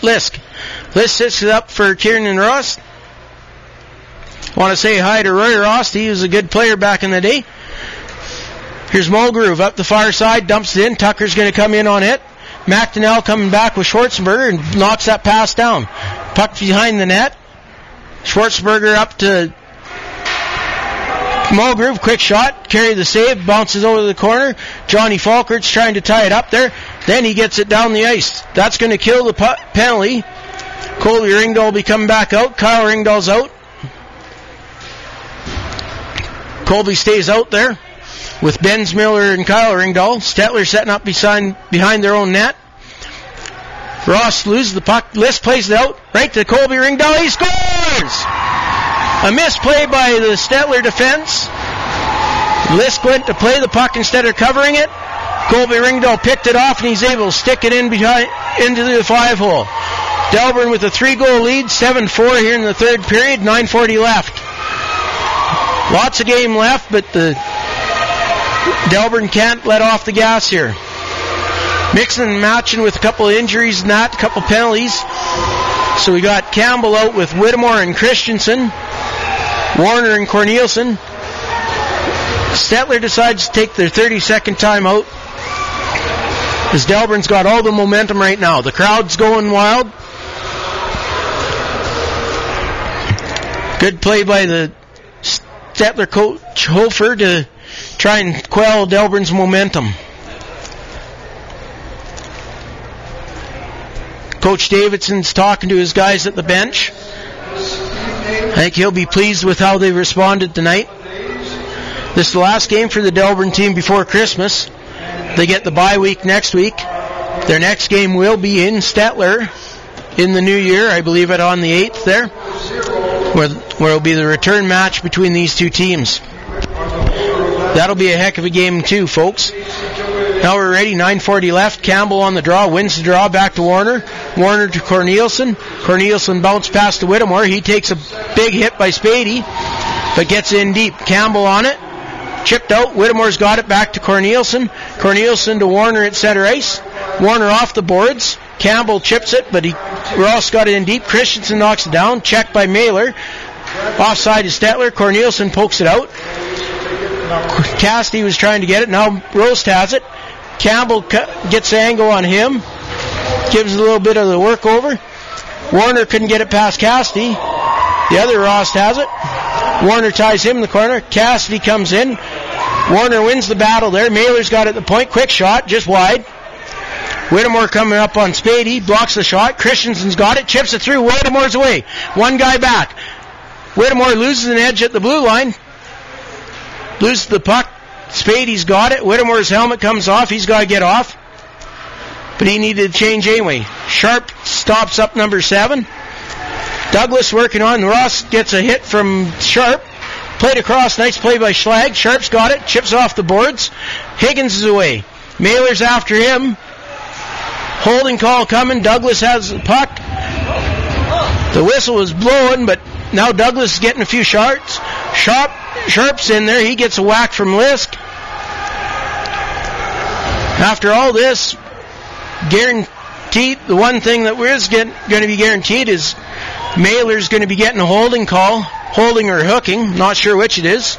Lisk. Lisk sits it up for Kieran and Ross. Want to say hi to Roy Ross. He was a good player back in the day. Here's Mulgrove up the far side, dumps it in. Tucker's going to come in on it. McDonnell coming back with Schwarzenberger and knocks that pass down. Puck behind the net. Schwarzenberger up to Mulgrove, quick shot, Carey the save, bounces over the corner. Johnny Falkerts trying to tie it up there. Then he gets it down the ice. That's going to kill the pu- penalty. Colby Ringdahl will be coming back out. Kyle Ringdahl's out. Colby stays out there with Bensmiller and Kyle Ringdahl. Stettler setting up behind, behind their own net. Ross loses the puck. List plays it out right to Colby Ringdahl. He scores! A misplay by the Stettler defense. Lisk went to play the puck instead of covering it. Colby Ringdahl picked it off and he's able to stick it in behind into the five hole. Delburne with a three goal lead, 7-4 here in the third period, 9.40 left. Lots of game left, but the Delburne can't let off the gas here. Mixing and matching with a couple of injuries and that, a couple of penalties. So we got Campbell out with Whittemore and Christensen. Warner and Corneliuson. Stettler decides to take their 30 second timeout. As Delburne's got all the momentum right now. The crowd's going wild. Good play by the Stettler coach Hofer to try and quell Delburne's momentum. Coach Davidson's talking to his guys at the bench. I think he'll be pleased with how they responded tonight. This is the last game for the Delburne team before Christmas. They get the bye week next week. Their next game will be in Stettler in the new year. I believe it on the 8th there, where, where it'll be the return match between these two teams. That'll be a heck of a game too, folks. Now we're ready. 9:40 left. Campbell on the draw, wins the draw. Back to Warner. Warner to Corneliuson. Corneliuson bounced past to Whittemore. He takes a big hit by Spady, but gets in deep. Campbell on it. Chipped out. Whittemore's got it back to Corneliuson. Corneliuson to Warner at center ice. Warner off the boards. Campbell chips it, but he Ross got it in deep. Christensen knocks it down. Checked by Mailer. Offside is Stettler. Corneliuson pokes it out. Cassidy was trying to get it. Now Rost has it. Campbell gets angle on him. Gives a little bit of the work over. Warner couldn't get it past Cassidy. The other Rost has it. Warner ties him in the corner. Cassidy comes in. Warner wins the battle there. Mailer's got it at the point. Quick shot, just wide. Whittemore coming up on Spady, blocks the shot. Christensen's got it, chips it through. Whittemore's away. One guy back. Whittemore loses an edge at the blue line. Loses the puck. Spady's got it. Whittemore's helmet comes off. He's got to get off. But he needed to change anyway. Sharp stops up number seven. Douglas working on. Ross gets a hit from Sharp. Played across, nice play by Schlag. Sharp's got it, chips off the boards. Higgins is away. Mailer's after him. Holding call coming. Douglas has the puck. The whistle was blowing, but now Douglas is getting a few shots. Sharp, Sharp's in there. He gets a whack from Lisk. After all this, guaranteed, the one thing that is going to be guaranteed is Mailer's going to be getting a holding call, holding or hooking. Not sure which it is.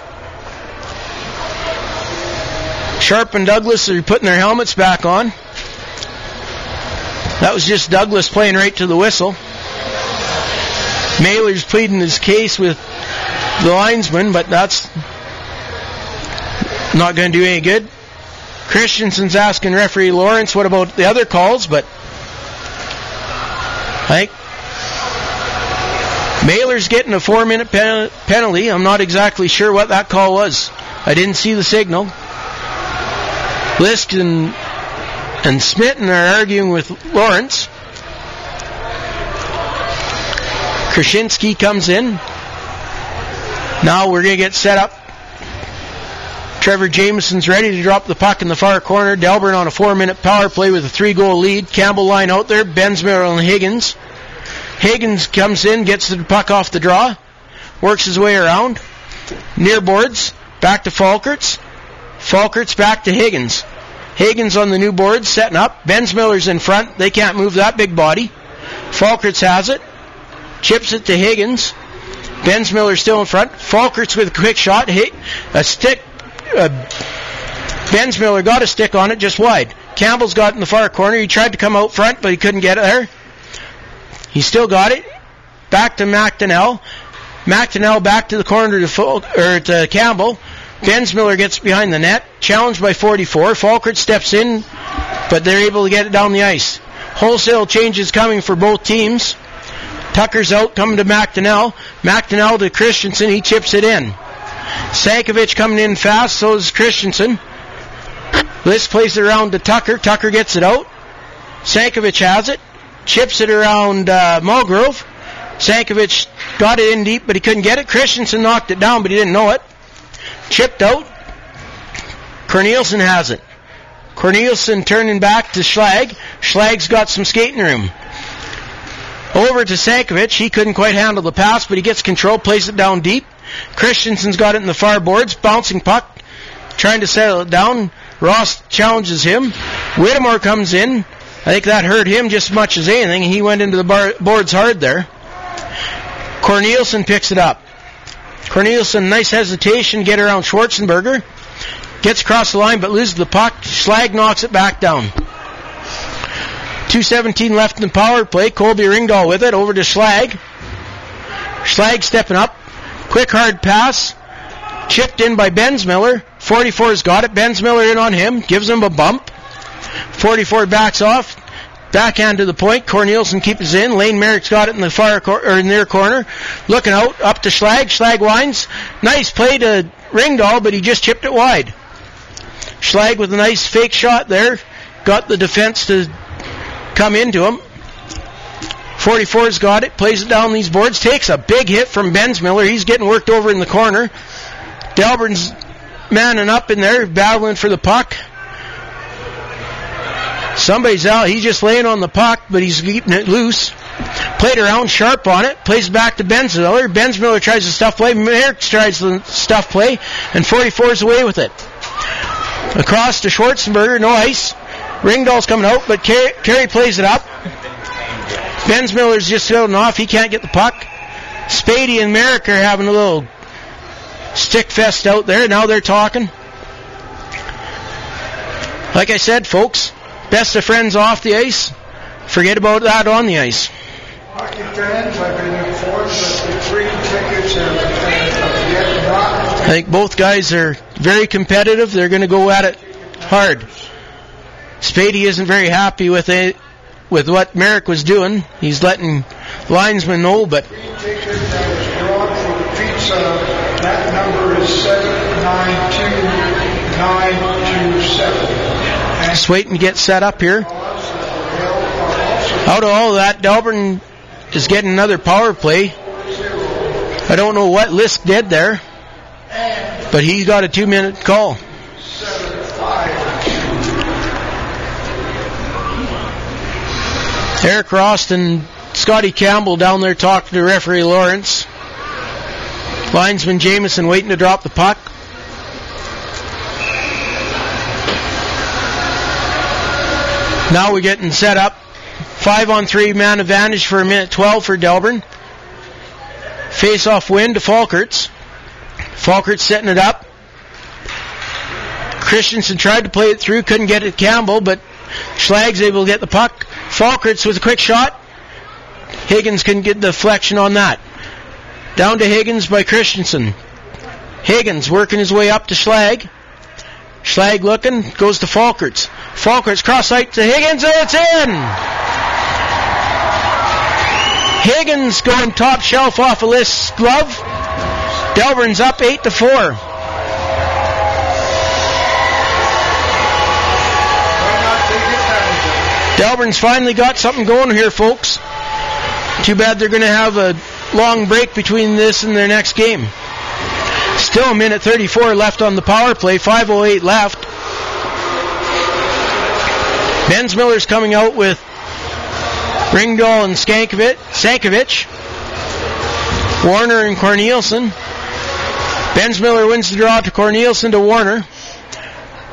Sharp and Douglas are putting their helmets back on. That was just Douglas playing right to the whistle. Mailer's pleading his case with the linesman, but that's not going to do any good. Christensen's asking referee Lawrence what about the other calls, but think Mailer's getting a four minute pen- penalty. I'm not exactly sure what that call was. I didn't see the signal. Lisk and, and Smitten are arguing with Lawrence. Krasinski comes in. Now we're going to get set up. Trevor Jameson's ready to drop the puck in the far corner. Delburne on a four minute power play with a three goal lead. Campbell line out there. Bensmiller and Higgins. Higgins comes in, gets the puck off the draw, works his way around. Near boards, back to Falkerts. Falkerts back to Higgins. Higgins on the new boards, setting up. Bensmiller's in front. They can't move that big body. Falkerts has it. Chips it to Higgins. Bensmiller still in front. Falkerts with a quick shot. Hit a stick. Uh, Bensmiller got a stick on it just wide. Campbell's got in the far corner. He tried to come out front, but he couldn't get there. He still got it. Back to McDonnell. McDonnell back to the corner to Fol- or to Campbell. Gets behind the net. Challenged by 44. Falkerts steps in, but they're able to get it down the ice. Wholesale changes coming for both teams. Tucker's out, coming to McDonnell. McDonnell to Christensen. He chips it in. Sankovic coming in fast, so is Christensen. Lisk plays it around to Tucker. Tucker gets it out. Sankovic has it. Chips it around uh, Mulgrove. Sankovic got it in deep, but he couldn't get it. Christensen knocked it down, but he didn't know it. Chipped out. Cornelius has it. Cornelius turning back to Schlag. Schlag's got some skating room. Over to Sankovic. He couldn't quite handle the pass, but he gets control, plays it down deep. Christensen's got it in the far boards. Bouncing puck. Trying to settle it down. Ross challenges him. Whittemore comes in. I think that hurt him just as much as anything. He went into the bar- boards hard there. Corneliuson picks it up. Corneliuson, nice hesitation, get around Schwarzenberger. Gets across the line but loses the puck. Schlag knocks it back down. 2.17 left in the power play. Colby Ringdahl with it over to Schlag. Schlag stepping up. Quick hard pass. Chipped in by Bensmiller. 44's got it. Bensmiller in on him. Gives him a bump. 44 backs off. Backhand to the point. Corneliuson keeps it in. Lane Merrick's got it in the far cor- or near corner. Looking out up to Schlag. Schlag winds. Nice play to Ringdahl, but he just chipped it wide. Schlag with a nice fake shot there. Got the defense to come into him. 44's got it. Plays it down these boards. Takes a big hit from Bensmiller. He's getting worked over in the corner. Delburne's manning up in there, battling for the puck. Somebody's out. He's just laying on the puck, but he's keeping it loose. Played around sharp on it. Plays back to Bensmiller. Bensmiller tries the stuff play. Merrick tries the stuff play, and 44's away with it. Across to Schwarzenberger. No ice. Ringdahl's coming out, but Carey, plays it up. Ben's Bensmiller's just floating off. He can't get the puck. Spady and Merrick are having a little stick fest out there. Now they're talking. Like I said, folks, best of friends off the ice. Forget about that on the ice. Hockey fans, I've been informed that the tickets yet not I think both guys are very competitive. They're going to go at it hard. Spady isn't very happy with it, with what Merrick was doing. He's letting linesmen know, but that number is seven nine two nine two seven. just waiting to get set up here. Out of all that, Delburne is getting another power play. I don't know what Lisk did there. But he got a two minute call. Eric Rost and Scotty Campbell down there talking to referee Lawrence. Linesman Jamison waiting to drop the puck. Now we're getting set up. Five on three man advantage for a minute 12 for Delburne. Face off win to Falkerts. Falkerts setting it up. Christensen tried to play it through, couldn't get it Campbell, but Schlag's able to get the puck. Falkerts with a quick shot. Higgins can get the deflection on that. Down to Higgins by Christensen. Higgins working his way up to Schlag. Schlag looking, goes to Falkerts. Falkerts cross site to Higgins, and it's in! Higgins going top shelf off a Lisk glove. Delburne's up 8 to 4. Delburne's finally got something going here, folks. Too bad they're going to have a long break between this and their next game. Still a minute 34 left on the power play, 5.08 left. Bensmiller's coming out with Ringdahl and Skankovic, Sankovic, Warner and Corneliuson. Bensmiller wins the draw to Corneliuson to Warner.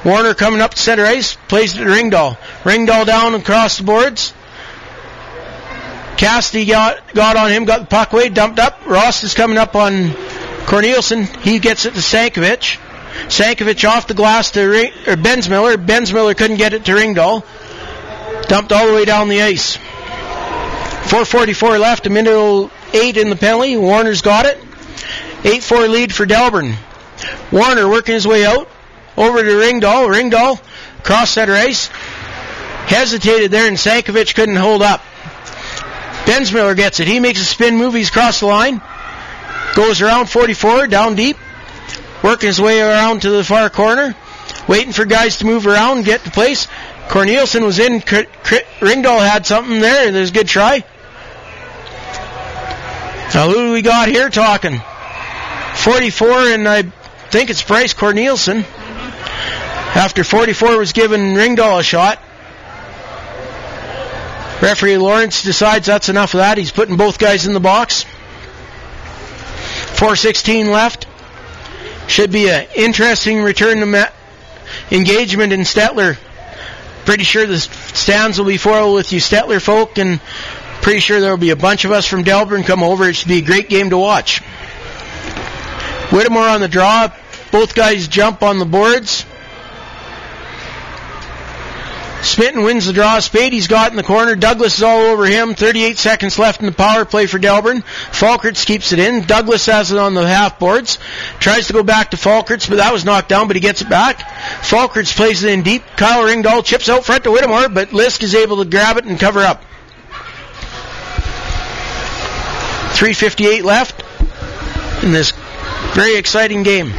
Warner coming up to center ice, plays it to Ringdahl. Ringdahl down across the boards. Cassidy got, got on him, got the puck away, dumped up. Ross is coming up on Corneliuson. He gets it to Sankovic. Sankovic off the glass to Ring, or Bensmiller. Bensmiller couldn't get it to Ringdahl. Dumped all the way down the ice. 4.44 left, a minute 8 in the penalty. Warner's got it. 8-4 lead for Delburne. Warner working his way out. Over to Ringdahl. Ringdahl, cross center ice. Hesitated there and Sankovic couldn't hold up. Bensmiller gets it. He makes a spin move. He's across the line. Goes around 44, down deep. Working his way around to the far corner. Waiting for guys to move around, get to place. Corneliuson was in. Ringdahl had something there. There's a good try. Now who do we got here talking? 44, and I think it's Bryce Corneliuson. After 44 was given Ringdahl a shot. Referee Lawrence decides that's enough of that. He's putting both guys in the box. 4.16 left. Should be an interesting return to engagement in Stettler. Pretty sure the stands will be full with you Stettler folk, and pretty sure there will be a bunch of us from Delburne come over. It should be a great game to watch. Whittemore on the draw. Both guys jump on the boards. Smitten wins the draw. Spady's got in the corner. Douglas is all over him. 38 seconds left in the power play for Delburne. Falkerts keeps it in. Douglas has it on the half boards. Tries to go back to Falkerts, but that was knocked down, but he gets it back. Falkerts plays it in deep. Kyle Ringdahl chips out front to Whittemore, but Lisk is able to grab it and cover up. 3.58 left in this very exciting game.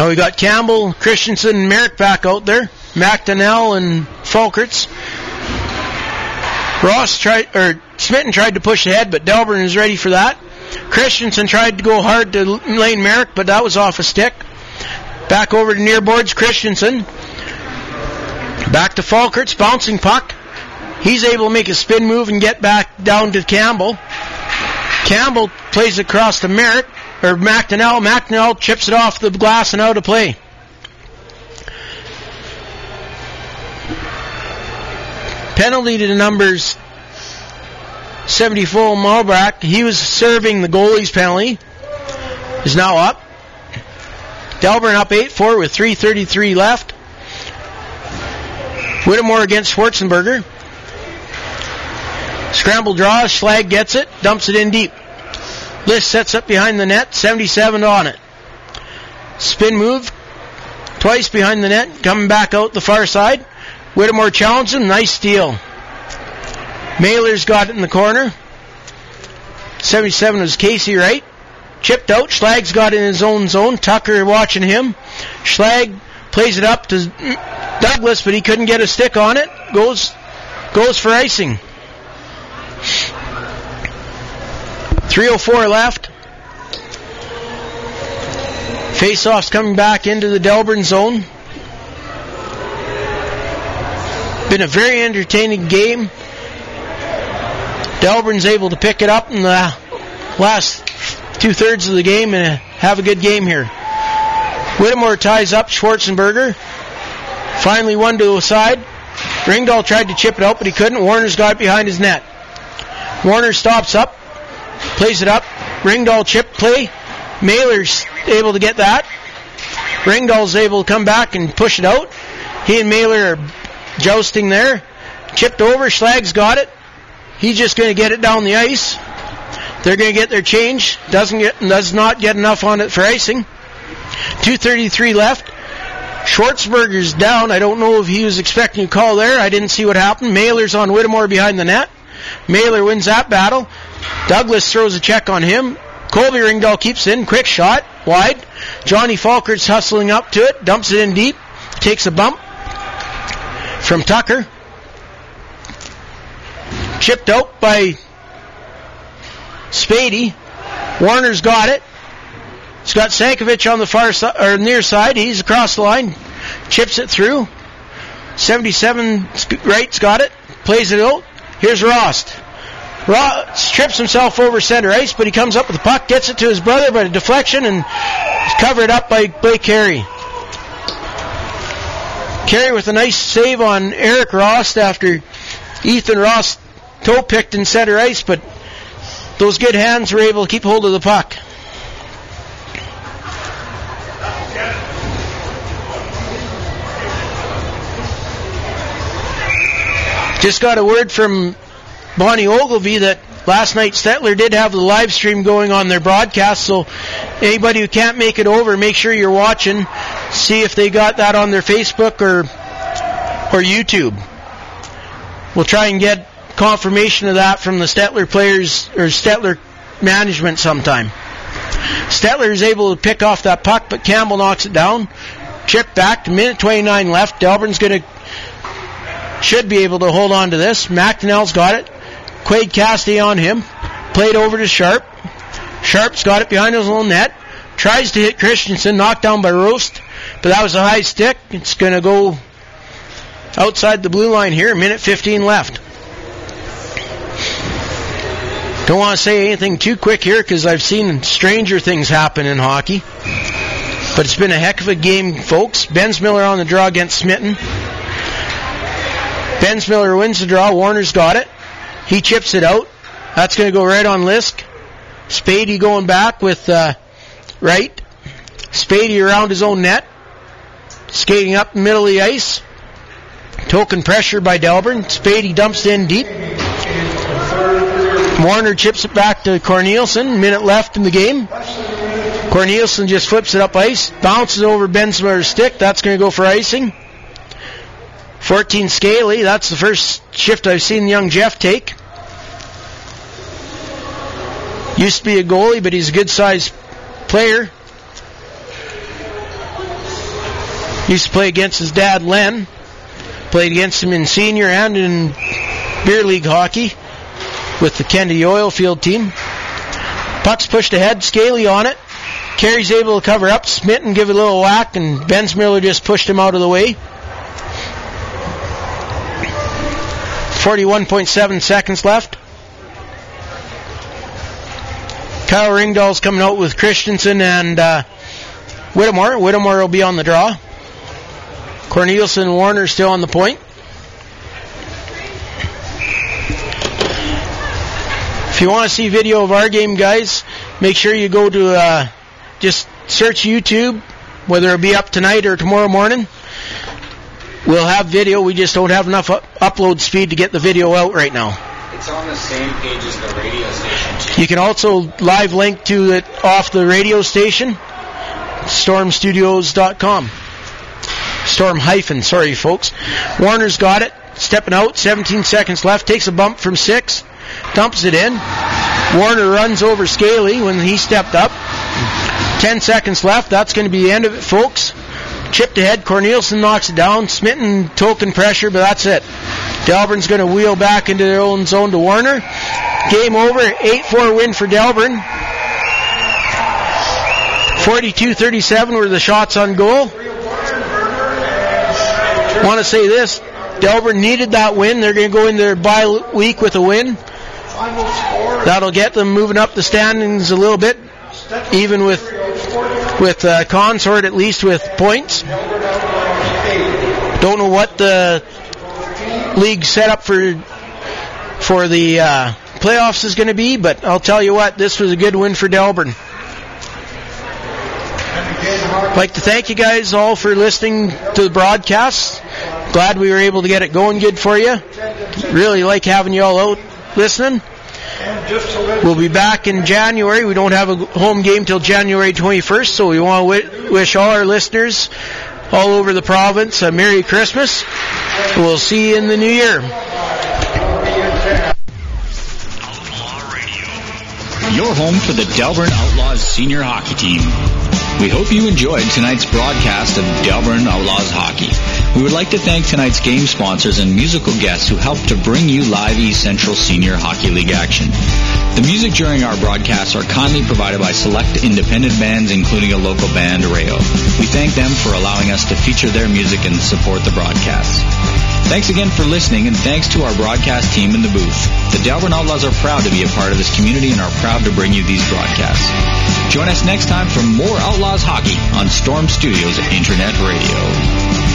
Now we got Campbell, Christensen, and Merrick back out there. McDonnell and Falkerts. Ross tried, or Smitten tried to push ahead, but Delburne is ready for that. Christensen tried to go hard to Lane Merrick, but that was off a stick. Back over to near boards, Christensen. Back to Falkerts, bouncing puck. He's able to make a spin move and get back down to Campbell. Campbell plays across to Merrick or McDonnell. McDonnell chips it off the glass and out of play. Penalty to the numbers 74 Mulback. He was serving the goalie's penalty. Is now up. Delburne up 8-4 with 3.33 left. Whittemore against Schwarzenberger. Scramble draw. Schlag gets it. Dumps it in deep. Lisk sets up behind the net, 77 on it. Spin move, twice behind the net, coming back out the far side. Whittemore challenges him, nice steal. Mailer's got it in the corner. 77 was Casey Wright. Chipped out, Schlag's got it in his own zone. Tucker watching him. Schlag plays it up to Douglas, but he couldn't get a stick on it. Goes goes for icing. 304 left. Face-offs coming back into the Delburne zone. Been a very entertaining game. Delburne's able to pick it up in the last two thirds of the game and have a good game here. Whittemore ties up Schwarzenberger. Finally one to the side. Ringdahl tried to chip it out, but he couldn't. Warner's got behind his net. Warner stops up, plays it up. Ringdahl chip play. Mailer's able to get that. Ringdahl's able to come back and push it out. He and Mailer are jousting there. Chipped over. Schlag's got it. He's just going to get it down the ice. They're going to get their change. Doesn't get, does not get enough on it for icing. 2:33 left. Schwarzenberger's down. I don't know if he was expecting a call there. I didn't see what happened. Mailer's on Whittemore behind the net. Mailer wins that battle. Douglas throws a check on him. Colby Ringdahl keeps in. Quick shot. Wide. Johnny Falkerts hustling up to it. Dumps it in deep. Takes a bump from Tucker. Chipped out by Spady. Warner's got it. He's got Sankovic on the far side or near side. He's across the line. Chips it through. 77 Wright's got it. Plays it out. Here's Rost. Rost trips himself over center ice, but he comes up with the puck, gets it to his brother, but a deflection and is covered up by Blake Carey. Carey with a nice save on Eric Rost after Ethan Ross toe picked in center ice, but those good hands were able to keep hold of the puck. Just got a word from Bonnie Ogilvy that last night Stettler did have the live stream going on their broadcast, so anybody who can't make it over, make sure you're watching. See if they got that on their Facebook or or YouTube. We'll try and get confirmation of that from the Stettler players or Stettler management sometime. Stettler is able to pick off that puck, but Campbell knocks it down. Chip back to minute 29 left. Delburne's going to should be able to hold on to this. McDonnell's got it. Quade Cassidy on him. Played over to Sharp. Sharp's got it behind his own net. Tries to hit Christensen, knocked down by Rost, but that was a high stick. It's going to go outside the blue line here. Minute 15 left. Don't want to say anything too quick here because I've seen stranger things happen in hockey. But it's been a heck of a game, folks. Bensmiller on the draw against Smitten. Bensmiller wins the draw. Warner's got it. He chips it out. That's going to go right on Lisk. Spady going back with uh, right. Spady around his own net. Skating up middle of the ice. Token pressure by Delburne. Spady dumps in deep. Warner chips it back to Corneliuson Minute left in the game. Corneliuson just flips it up ice. Bounces over Bensmiller's stick. That's going to go for icing. 14 Scaly. That's the first shift I've seen young Jeff take. Used to be a goalie, but he's a good sized player. Used to play against his dad, Len. Played against him in senior and in beer league hockey with the Kennedy Oilfield team. Puck's pushed ahead, Scaly on it. Carey's able to cover up, Smitten give it a little whack, and Bensmiller just pushed him out of the way. 41.7 seconds left. Kyle Ringdahl's coming out with Christensen and uh, Whittemore. Whittemore will be on the draw. Corneliuson and Warner still on the point. If you want to see video of our game, guys, make sure you go to uh, just search YouTube, whether it be up tonight or tomorrow morning. We'll have video. We just don't have enough up- upload speed to get the video out right now. It's on the same page as the radio station. You can also live link to it off the radio station, stormstudios.com. Storm hyphen, sorry folks. Warner's got it, stepping out, 17 seconds left, takes a bump from six, dumps it in. Warner runs over Scaly when he stepped up. 10 seconds left, that's going to be the end of it, folks. Chipped ahead, Corneliuson knocks it down. Smitten token pressure, but that's it. Delburne's going to wheel back into their own zone to Warner. Game over. 8-4 win for Delburne. 42-37 were the shots on goal. Want to say this. Delburne needed that win. They're going to go into their bye week with a win. That'll get them moving up the standings a little bit, even with with uh, Consort at least with points. Don't know what the league setup for for the uh, playoffs is going to be, but I'll tell you what, this was a good win for Delburne. Like to thank you guys all for listening to the broadcast. Glad we were able to get it going good for you. Really like having you all out listening. We'll be back in January. We don't have a home game till January 21st, so we want to wish all our listeners all over the province a Merry Christmas. We'll see you in the new year. Your home for the Delburne Outlaws senior hockey team. We hope you enjoyed tonight's broadcast of Delburne Outlaws Hockey. We would like to thank tonight's game sponsors and musical guests who helped to bring you live East Central Senior Hockey League action. The music during our broadcasts are kindly provided by select independent bands, including a local band, Rayo. We thank them for allowing us to feature their music and support the broadcasts. Thanks again for listening, and thanks to our broadcast team in the booth. The Delburne Outlaws are proud to be a part of this community and are proud to bring you these broadcasts. Join us next time for more Outlaws hockey on Storm Studios Internet Radio.